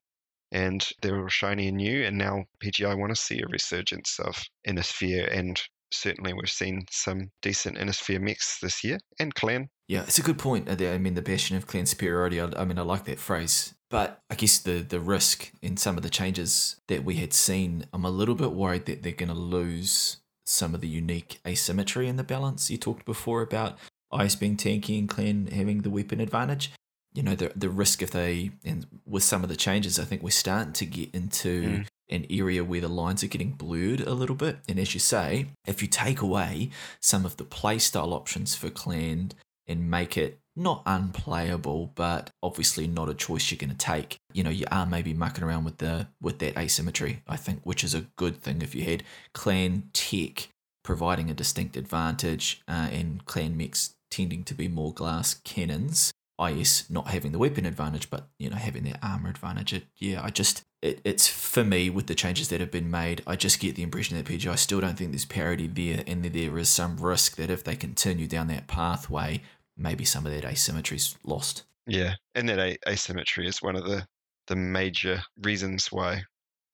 and they're all shiny and new. And now PGI want to see a resurgence of Inner Sphere, and certainly we've seen some decent Inner Sphere mix this year, and clan. Yeah, it's a good point. I mean, the bastion of clan superiority. I, I mean, I like that phrase, but I guess the the risk in some of the changes that we had seen, I'm a little bit worried that they're going to lose some of the unique asymmetry in the balance. You talked before about IS being tanky and clan having the weapon advantage. You know, the the risk if they and with some of the changes, I think we're starting to get into Mm. an area where the lines are getting blurred a little bit. And as you say, if you take away some of the playstyle options for clan and make it not unplayable, but obviously not a choice you're going to take. You know, you are maybe mucking around with the with that asymmetry. I think, which is a good thing if you had clan tech providing a distinct advantage uh, and clan mix tending to be more glass cannons. IS not having the weapon advantage, but you know having their armor advantage. It, yeah, I just it, it's for me with the changes that have been made. I just get the impression that PGI still don't think there's parity there, and that there is some risk that if they continue down that pathway, maybe some of that asymmetry's lost. Yeah, and that a- asymmetry is one of the the major reasons why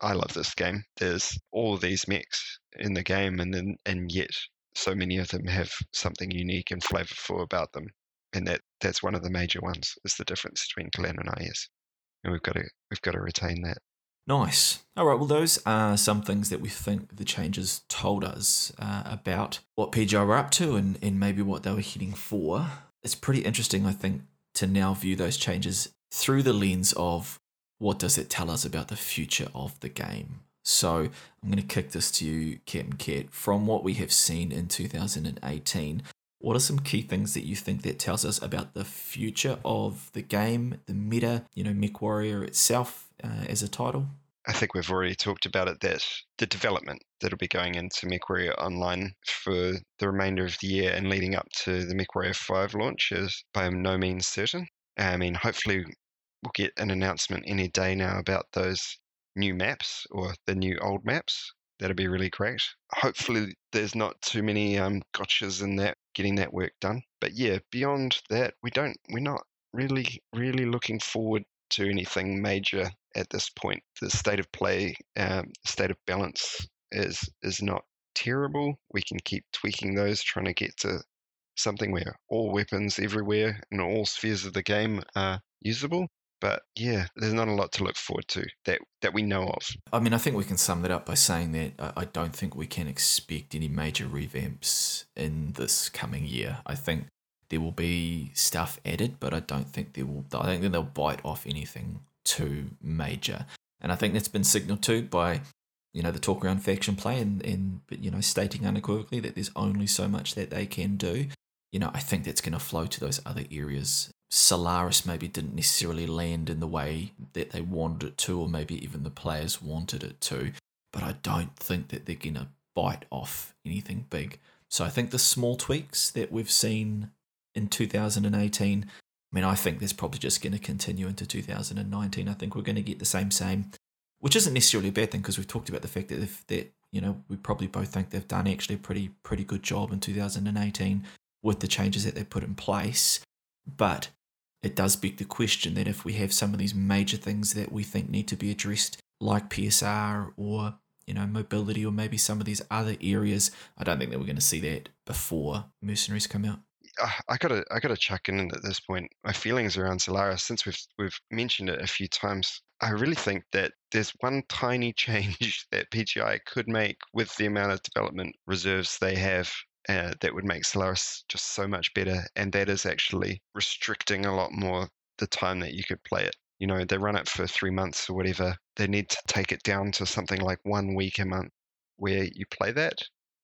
I love this game. There's all these mechs in the game, and then and yet so many of them have something unique and flavorful about them, and that that's one of the major ones is the difference between clan and IS, and we've got to we've got to retain that. Nice. All right. Well, those are some things that we think the changes told us uh, about what PGI were up to and, and maybe what they were heading for. It's pretty interesting, I think, to now view those changes through the lens of what does it tell us about the future of the game. So I'm going to kick this to you, Captain Cat. From what we have seen in 2018, what are some key things that you think that tells us about the future of the game, the meta, you know, Mech Warrior itself uh, as a title? I think we've already talked about it that the development that'll be going into MechWarrior Online for the remainder of the year and leading up to the MechWarrior 5 launch is by no means certain. I mean, hopefully, we'll get an announcement any day now about those new maps or the new old maps. That'd be really great. Hopefully, there's not too many um, gotchas in that getting that work done. But yeah, beyond that, we don't. We're not really, really looking forward to anything major at this point. The state of play, um, state of balance is is not terrible. We can keep tweaking those, trying to get to something where all weapons everywhere in all spheres of the game are usable. But yeah, there's not a lot to look forward to that that we know of. I mean, I think we can sum that up by saying that I don't think we can expect any major revamps in this coming year. I think there will be stuff added, but I don't think they will. I think they'll bite off anything too major, and I think that's been signaled to by you know the talk around faction play and and you know stating unequivocally that there's only so much that they can do. You know, I think that's going to flow to those other areas. Solaris maybe didn't necessarily land in the way that they wanted it to, or maybe even the players wanted it to. But I don't think that they're going to bite off anything big. So I think the small tweaks that we've seen in 2018. I mean, I think that's probably just going to continue into 2019. I think we're going to get the same, same, which isn't necessarily a bad thing because we've talked about the fact that if that you know we probably both think they've done actually a pretty pretty good job in 2018 with the changes that they put in place. But it does beg the question that if we have some of these major things that we think need to be addressed, like PSR or you know mobility or maybe some of these other areas, I don't think that we're going to see that before Mercenaries come out. Ah, I gotta I gotta chuck in at this point. My feelings around Solaris, since we've we've mentioned it a few times, I really think that there's one tiny change that PGI could make with the amount of development reserves they have uh, that would make Solaris just so much better, and that is actually restricting a lot more the time that you could play it. You know, they run it for three months or whatever. They need to take it down to something like one week a month where you play that,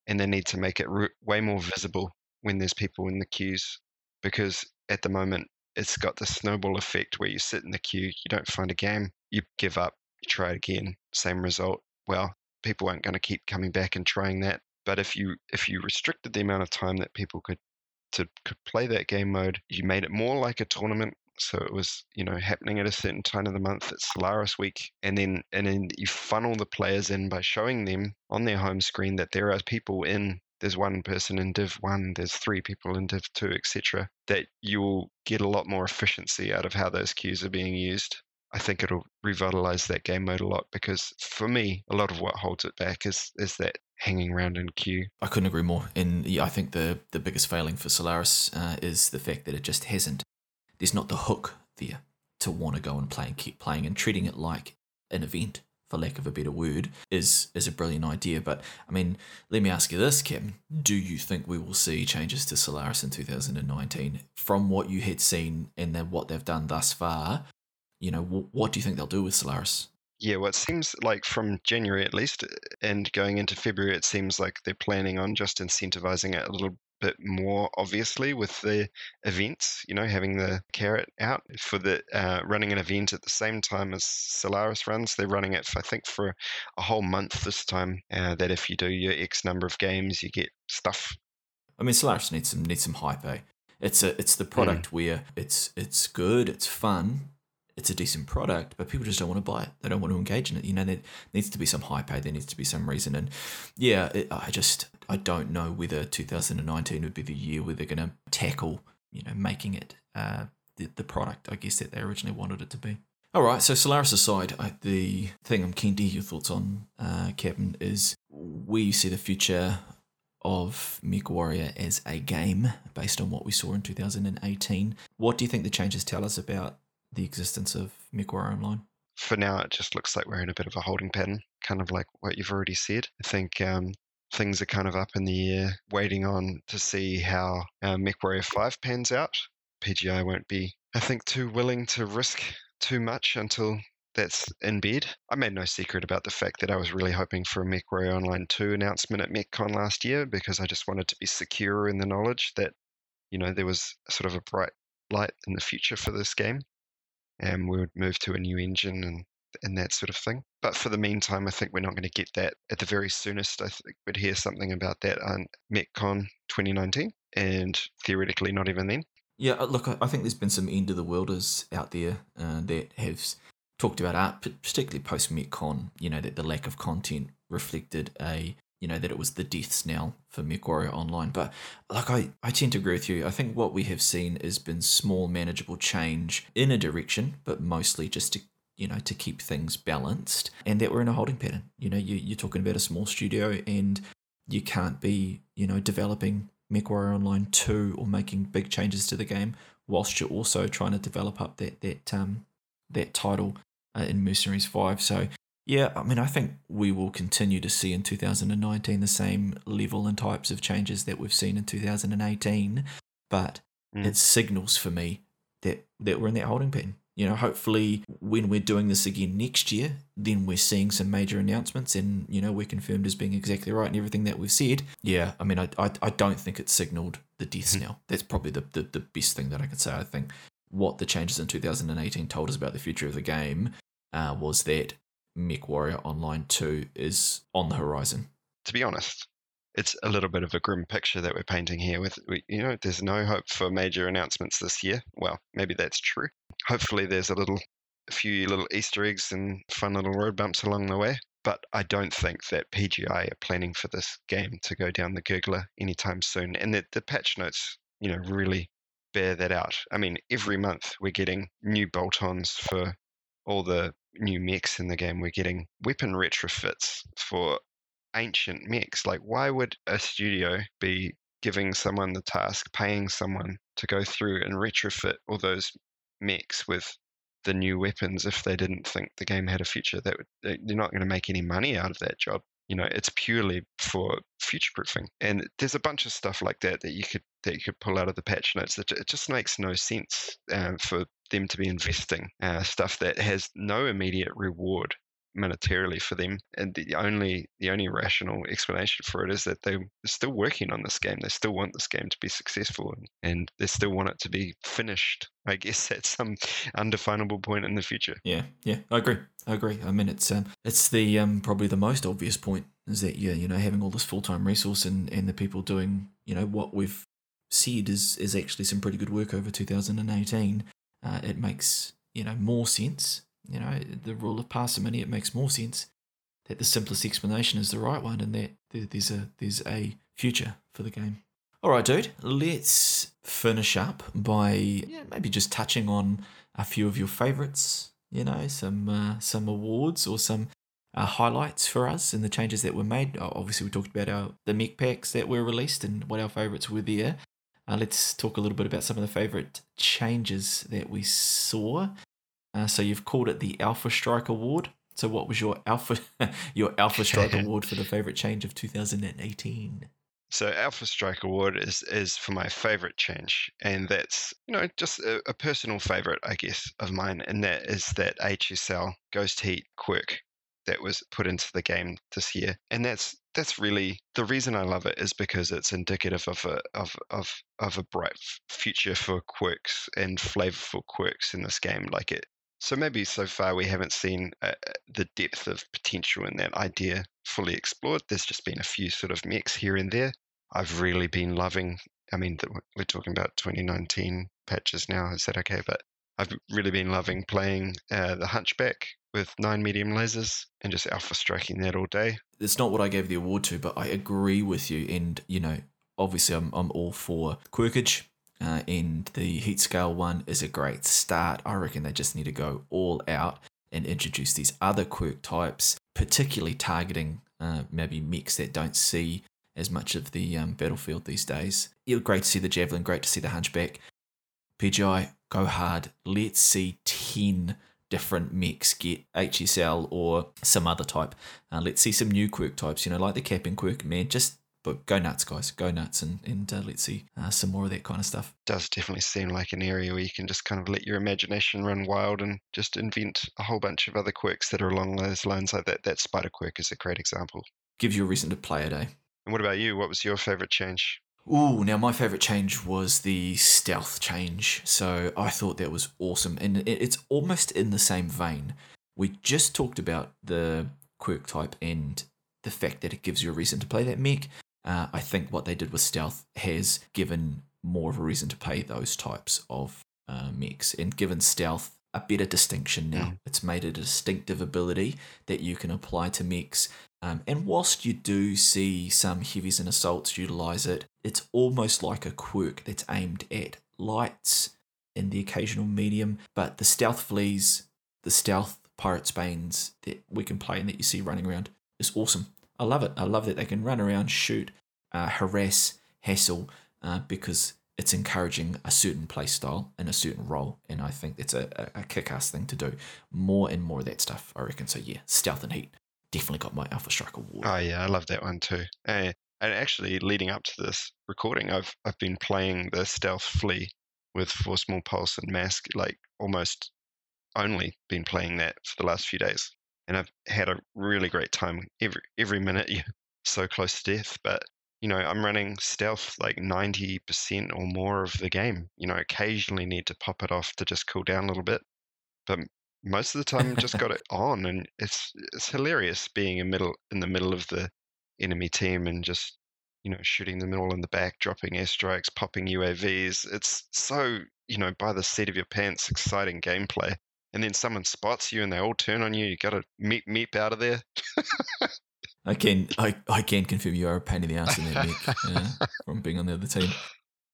and they need to make it re- way more visible when there's people in the queues because at the moment it's got the snowball effect where you sit in the queue, you don't find a game, you give up, you try it again, same result. Well, people aren't going to keep coming back and trying that. But if you if you restricted the amount of time that people could to could play that game mode, you made it more like a tournament. So it was, you know, happening at a certain time of the month. It's Solaris week, and then and then you funnel the players in by showing them on their home screen that there are people in there's one person in div 1 there's three people in div 2 etc that you'll get a lot more efficiency out of how those queues are being used i think it'll revitalize that game mode a lot because for me a lot of what holds it back is is that hanging around in queue i couldn't agree more and yeah, i think the the biggest failing for solaris uh, is the fact that it just hasn't there's not the hook there to want to go and play and keep playing and treating it like an event for lack of a better word, is is a brilliant idea. But I mean, let me ask you this, Kim: Do you think we will see changes to Solaris in 2019 from what you had seen and then what they've done thus far? You know, what do you think they'll do with Solaris? Yeah, well, it seems like from January at least, and going into February, it seems like they're planning on just incentivizing it a little bit more obviously with the events, you know, having the carrot out for the uh, running an event at the same time as Solaris runs. They're running it, for, I think, for a whole month this time. Uh, that if you do your X number of games, you get stuff. I mean, Solaris needs some needs some hype. Eh? It's a it's the product mm. where it's it's good, it's fun, it's a decent product, but people just don't want to buy it. They don't want to engage in it. You know, there needs to be some hype. There needs to be some reason. And yeah, it, I just I don't know whether 2019 would be the year where they're going to tackle you know making it uh, the the product I guess that they originally wanted it to be. All right, so Solaris aside, I, the thing I'm keen to hear your thoughts on, uh, Captain, is where you see the future of MechWarrior as a game based on what we saw in 2018. What do you think the changes tell us about the existence of MechWarrior Online? For now, it just looks like we're in a bit of a holding pattern, kind of like what you've already said. I think um, things are kind of up in the air, waiting on to see how uh, MechWarrior 5 pans out. PGI won't be, I think, too willing to risk too much until that's in bed. I made no secret about the fact that I was really hoping for a MechWarrior Online 2 announcement at MechCon last year because I just wanted to be secure in the knowledge that, you know, there was sort of a bright light in the future for this game and we would move to a new engine and and that sort of thing. But for the meantime, I think we're not going to get that at the very soonest. I think we'd hear something about that on MechCon 2019, and theoretically not even then. Yeah, uh, look, I think there's been some end of the worlders out there uh, that have talked about art, particularly post MechCon. You know that the lack of content reflected a, you know, that it was the deaths knell for MechWarrior Online. But like, I I tend to agree with you. I think what we have seen has been small, manageable change in a direction, but mostly just to you know to keep things balanced, and that we're in a holding pattern. You know, you you're talking about a small studio, and you can't be you know developing MechWarrior Online 2 or making big changes to the game whilst you're also trying to develop up that that um that title uh, in Mercenaries 5 so yeah I mean I think we will continue to see in 2019 the same level and types of changes that we've seen in 2018 but Mm. it signals for me that that we're in that holding pattern. You know hopefully when we're doing this again next year then we're seeing some major announcements and you know we're confirmed as being exactly right and everything that we've said. Yeah i mean i i, I don't think it signaled the deaths now. That's probably the, the the best thing that i could say. I think what the changes in 2018 told us about the future of the game uh, was that mech warrior online 2 is on the horizon to be honest, it's a little bit of a grim picture that we're painting here. With you know, there's no hope for major announcements this year. Well, maybe that's true. Hopefully, there's a little, a few little Easter eggs and fun little road bumps along the way. But I don't think that PGI are planning for this game to go down the gurgler anytime soon. And the patch notes, you know, really bear that out. I mean, every month we're getting new bolt-ons for all the new mechs in the game. We're getting weapon retrofits for ancient mechs. Like, why would a studio be giving someone the task, paying someone to go through and retrofit all those mechs with the new weapons if they didn't think the game had a future? That would, they- they're not going to make any money out of that job. You know, it's purely for future proofing. And there's a bunch of stuff like that that you could that you could pull out of the patch notes. That it just makes no sense uh, for them to be investing uh, stuff that has no immediate reward monetarily for them and the only the only rational explanation for it is that they're still working on this game they still want this game to be successful and, and they still want it to be finished i guess at some undefinable point in the future Yeah, yeah, I agree. I agree. I mean, it's um, it's the um, probably the most obvious point is that yeah, you know, having all this full time resource and and the people doing you know what we've said is is actually some pretty good work over 2018. Uh, it makes you know more sense. You know, the rule of parsimony. It makes more sense that the simplest explanation is the right one, and that there's a there's a future for the game. All right, dude. Let's finish up by yeah, maybe just touching on a few of your favorites. You know, some uh, some awards or some uh, highlights for us and the changes that were made. Obviously, we talked about our the mech packs that were released and what our favorites were there. Uh, let's talk a little bit about some of the favorite changes that we saw. Uh, so you've called it the Alpha Strike Award. So what was your Alpha your Alpha Strike Award for the favorite change of 2018? So Alpha Strike Award is is for my favorite change, and that's you know just a, a personal favorite, I guess, of mine, and that is that HSL Ghost Heat quirk that was put into the game this year, and that's that's really the reason I love it is because it's indicative of a of of of a bright f- future for quirks and flavorful quirks in this game. Like it, so maybe so far we haven't seen uh, the depth of potential in that idea fully explored. There's just been a few sort of mechs here and there. I've really been loving. I mean, we're talking about 2019 patches now. Is that okay? But I've really been loving playing uh, the Hunchback with nine medium lasers and just alpha striking that all day. it's not what I gave the award to, but I agree with you. And you know, obviously, I'm I'm all for quirkage, uh, and the heat scale one is a great start. I reckon they just need to go all out and introduce these other quirk types, particularly targeting uh, maybe mechs that don't see as much of the um, battlefield these days. Yeah, great to see the javelin. Great to see the hunchback. PGI, go hard. Let's see ten different mechs get HSL or some other type. Uh, let's see some new quirk types, you know, like the capping quirk, man. Just but go nuts, guys. Go nuts and, and uh, let's see uh, some more of that kind of stuff. Does definitely seem like an area where you can just kind of let your imagination run wild and just invent a whole bunch of other quirks that are along those lines. Like that, that spider quirk is a great example. Gives you a reason to play it, eh? And what about you? What was your favorite change? Ooh, now my favorite change was the stealth change. So I thought that was awesome. And it's almost in the same vein. We just talked about the quirk type and the fact that it gives you a reason to play that mech. Uh, I think what they did with stealth has given more of a reason to pay those types of uh, mechs and given stealth a better distinction now. Mm. It's made a distinctive ability that you can apply to mechs. Um, and whilst you do see some heavies and assaults utilize it, it's almost like a quirk that's aimed at lights and the occasional medium. But the stealth fleas, the stealth pirates banes that we can play and that you see running around is awesome. I love it. I love that they can run around, shoot, uh, harass, hassle, uh, because it's encouraging a certain play style and a certain role. And I think that's a, a, kick ass thing to do. More and more of that stuff, I reckon. So, yeah, Stealth and Heat definitely got my Alpha Strike award. Oh yeah, I love that one too. And actually, leading up to this recording, I've I've been playing the stealth flea with for small pulse and MASC, like almost only been playing that for the last few days, and I've had a really great time. Every every minute you're so close to death, but you know I'm running stealth like ninety percent or more of the game. You know, occasionally need to pop it off to just cool down a little bit, but most of the time just got it on, and it's it's hilarious being in middle in the middle of the enemy team and just you know shooting them all in the back, dropping airstrikes, popping UAVs. It's so you know by the seat of your pants, exciting gameplay. And then someone spots you and they all turn on you. You got to meep meep out of there. I can I, I can confirm you are a pain in the ass in that uh, from being on the other team.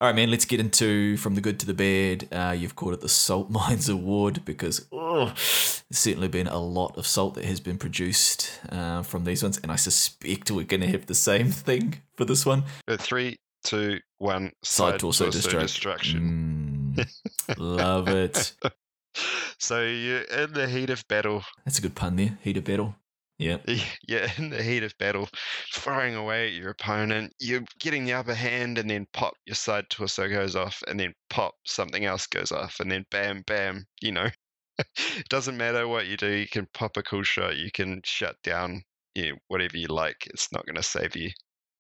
All right, man. Let's get into from the good to the bad. Uh, you've called it the Salt Mines Award because oh, there's certainly been a lot of salt that has been produced uh, from these ones, and I suspect we're going to have the same thing for this one. Three, two, one. Side torso, destruct- destruction. Mm, love it. So you're in the heat of battle. That's a good pun there. Heat of battle. Yeah. You're in the heat of battle, firing away at your opponent. You're getting the upper hand, and then pop, your side torso goes off, and then pop, something else goes off, and then bam, bam. You know, it doesn't matter what you do. You can pop a cool shot. You can shut down you know, whatever you like. It's not going to save you.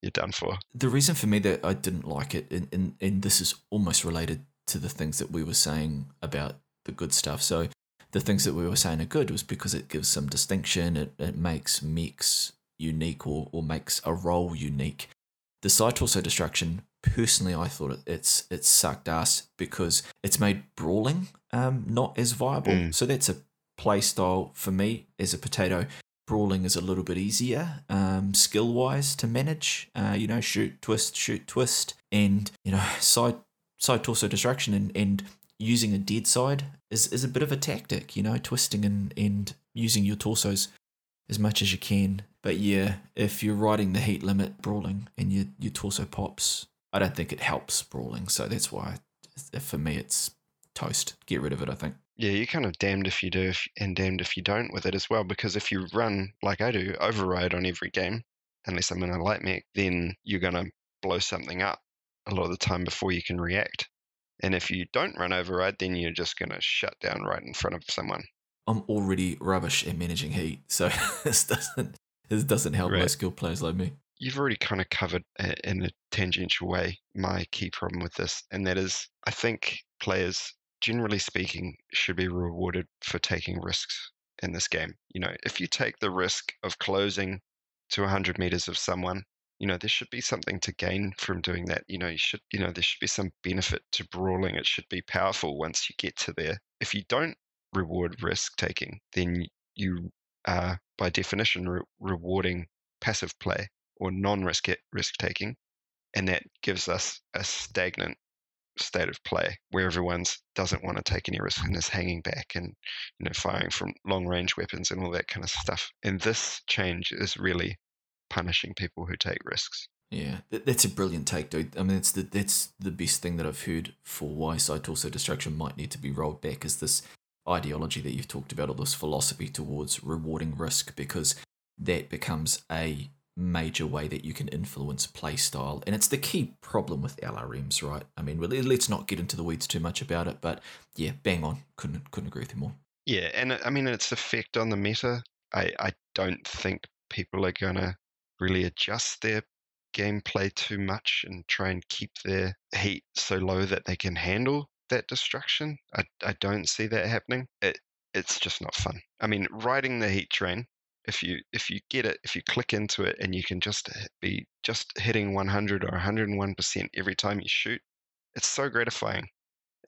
You're done for. The reason for me that I didn't like it, and, and, and this is almost related to the things that we were saying about the good stuff. So the things that we were saying are good was because it gives some distinction, it, it makes mechs unique or, or makes a role unique. The side torso destruction, personally, I thought it, it's it's sucked ass because it's made brawling um, not as viable. Mm. So that's a play style for me as a potato. Brawling is a little bit easier, um, skill wise, to manage. Uh, you know, shoot, twist, shoot, twist, and you know, side side torso destruction and, and using a dead side is, is a bit of a tactic, you know, twisting and, and using your torsos as much as you can. But yeah, if you're riding the heat limit brawling and your, your torso pops, I don't think it helps brawling. So that's why, for me, it's toast. Get rid of it, I think. Yeah, you're kind of damned if you do and damned if you don't with it as well. Because if you run like I do, override on every game, unless I'm in a light mech, then you're going to blow something up a lot of the time before you can react. And if you don't run override, then you're just going to shut down right in front of someone. I'm already rubbish at managing heat, so this doesn't this doesn't help Right. low skill players like me. You've already kind of covered in a tangential way my key problem with this, and that is I think players, generally speaking, should be rewarded for taking risks in this game. You know, if you take the risk of closing to 100 meters of someone, you know, there should be something to gain from doing that. You know, you should, you know, there should be some benefit to brawling. It should be powerful once you get to there. If you don't reward risk taking, then you are, by definition, re- rewarding passive play or non-risk risk taking, and that gives us a stagnant state of play where everyone's doesn't want to take any risk and is hanging back and you know firing from long range weapons and all that kind of stuff. And this change is really punishing people who take risks. Yeah, th- that's a brilliant take, dude. I mean, it's the that's the best thing that I've heard for why side torso destruction might need to be rolled back is this ideology that you've talked about, or this philosophy towards rewarding risk, because that becomes a major way that you can influence play style, and it's the key problem with LRMs, right? I mean, let's not get into the weeds too much about it, but yeah, bang on. Couldn't couldn't agree with you more. Yeah, and I mean its effect on the meta. I I don't think people are gonna really adjust their gameplay too much and try and keep their heat so low that they can handle that destruction. I, I don't see that happening. It it's just not fun. I mean, riding the heat train, if you if you get it, if you click into it, and you can just be just hitting 100 or 101 percent every time you shoot, it's so gratifying.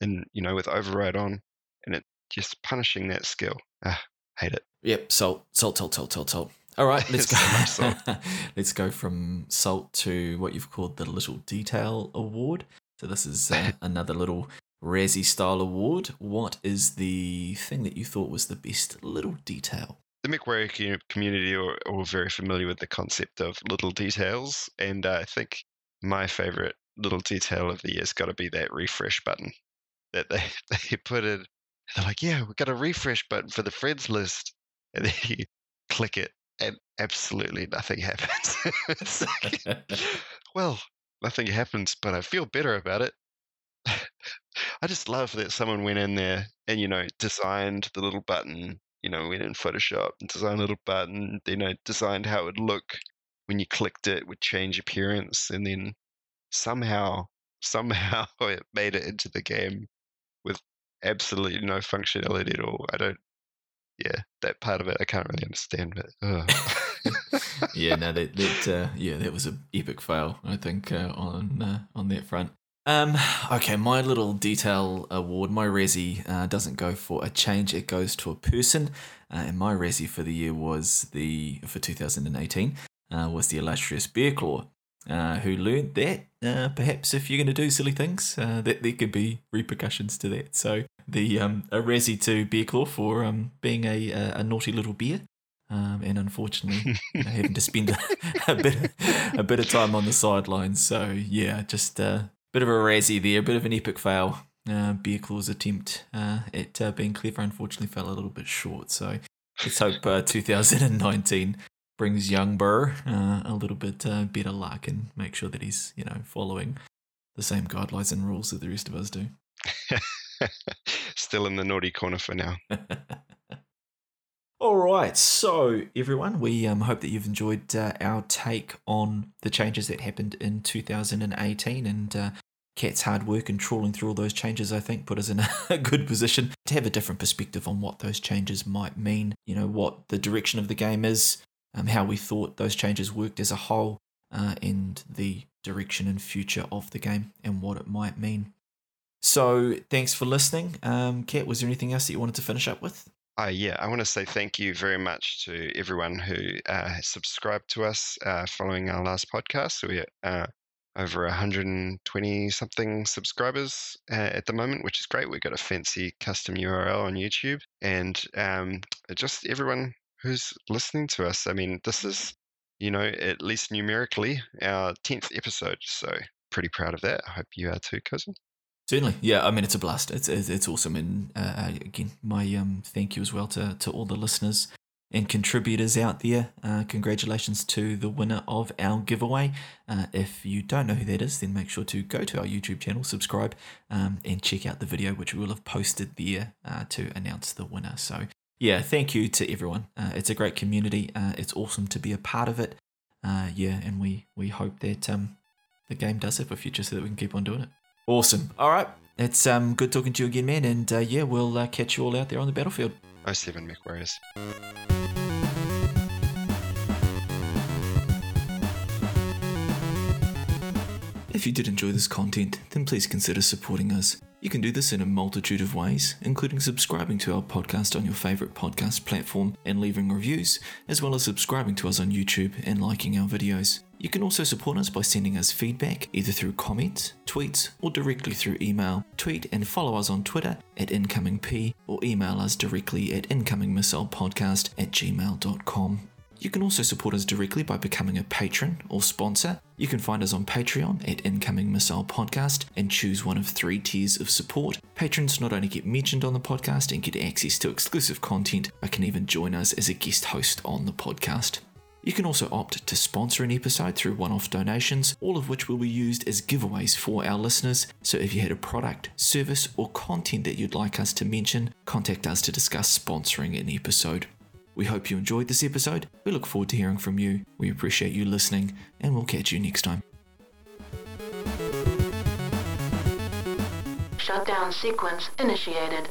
And you know, with override on, and it just punishing that skill. Ah, hate it. Yep, salt, salt, salt, salt, salt, salt. All right, let's So go. let's go from salt to what you've called the Little Detail Award. So this is uh, another little Razzie style award. What is the thing that you thought was the best little detail? the MechWarrior cu- community are all very familiar with the concept of little details, and uh, I think my favorite little detail of the year's got to be that refresh button that they they put in. They're like, yeah, we've got a refresh button for the friends list, and then you click it, and absolutely nothing happens. Like, well, nothing happens, but I feel better about it. I just love that someone went in there and you know designed the little button. You know, went in Photoshop and designed a little button. You know, designed how it would look when you clicked it, would change appearance, and then somehow, somehow it made it into the game with absolutely no functionality at all. I don't. Yeah, that part of it I can't really understand, but. yeah, no, that that uh, yeah, that was an epic fail. I think uh, on uh, on that front. Um, okay, my little detail award, my Razzie uh, doesn't go for a change; it goes to a person. Uh, and my Razzie for the year was the for 2018 uh, was the illustrious Bearclaw, uh, who learned that uh, perhaps if you're going to do silly things, uh, that there could be repercussions to that. So the um, a Razzie to Bearclaw for um, being a, a a naughty little bear. Um, and unfortunately, you know, having to spend a, a bit a bit of time on the sidelines. So yeah, just a bit of a razzie there, a bit of an epic fail. Uh, Bearclaw's attempt uh, at uh, being clever unfortunately fell a little bit short. So let's hope uh, 2019 brings young Burr uh, a little bit uh, better luck and make sure that he's you know following the same guidelines and rules that the rest of us do. Still in the naughty corner for now. All right, so everyone, we um, hope that you've enjoyed uh, our take on the changes that happened in 2018 and uh, Kat's hard work and trawling through all those changes, I think, put us in a good position to have a different perspective on what those changes might mean, you know, what the direction of the game is, um, how we thought those changes worked as a whole, uh, and the direction and future of the game and what it might mean. So, thanks for listening. Um, Kat, was there anything else that you wanted to finish up with? Uh, yeah, I want to say thank you very much to everyone who uh, subscribed to us uh, following our last podcast. So we're uh, over 120 something subscribers uh, at the moment, which is great. We've got a fancy custom URL on YouTube, and um, just everyone who's listening to us. I mean, this is, you know, at least numerically, our 10th episode. So pretty proud of that. I hope you are too, cousin. Certainly, yeah. I mean, it's a blast. It's it's, awesome, and uh, again, my um thank you as well to to all the listeners and contributors out there. Uh, congratulations to the winner of our giveaway. Uh, if you don't know who that is, then make sure to go to our YouTube channel, subscribe, um, and check out the video which we will have posted there uh, to announce the winner. So yeah, thank you to everyone. Uh, it's a great community. Uh, it's awesome to be a part of it. Uh, yeah, and we we hope that um the game does have a future so that we can keep on doing it. Awesome. All right. It's um good talking to you again, man. And uh, yeah, we'll uh, catch you all out there on the battlefield. 07 MechWarriors. If you did enjoy this content, then please consider supporting us. You can do this in a multitude of ways, including subscribing to our podcast on your favourite podcast platform and leaving reviews, as well as subscribing to us on YouTube and liking our videos. You can also support us by sending us feedback either through comments, tweets, or directly through email. Tweet and follow us on Twitter at IncomingP or email us directly at incomingmissilepodcast at gmail.com. You can also support us directly by becoming a patron or sponsor. You can find us on Patreon at Incoming Missile Podcast and choose one of three tiers of support. Patrons not only get mentioned on the podcast and get access to exclusive content, but can even join us as a guest host on the podcast. You can also opt to sponsor an episode through one off donations, all of which will be used as giveaways for our listeners. So if you had a product, service, or content that you'd like us to mention, contact us to discuss sponsoring an episode. We hope you enjoyed this episode. We look forward to hearing from you. We appreciate you listening, and we'll catch you next time. Shutdown sequence initiated.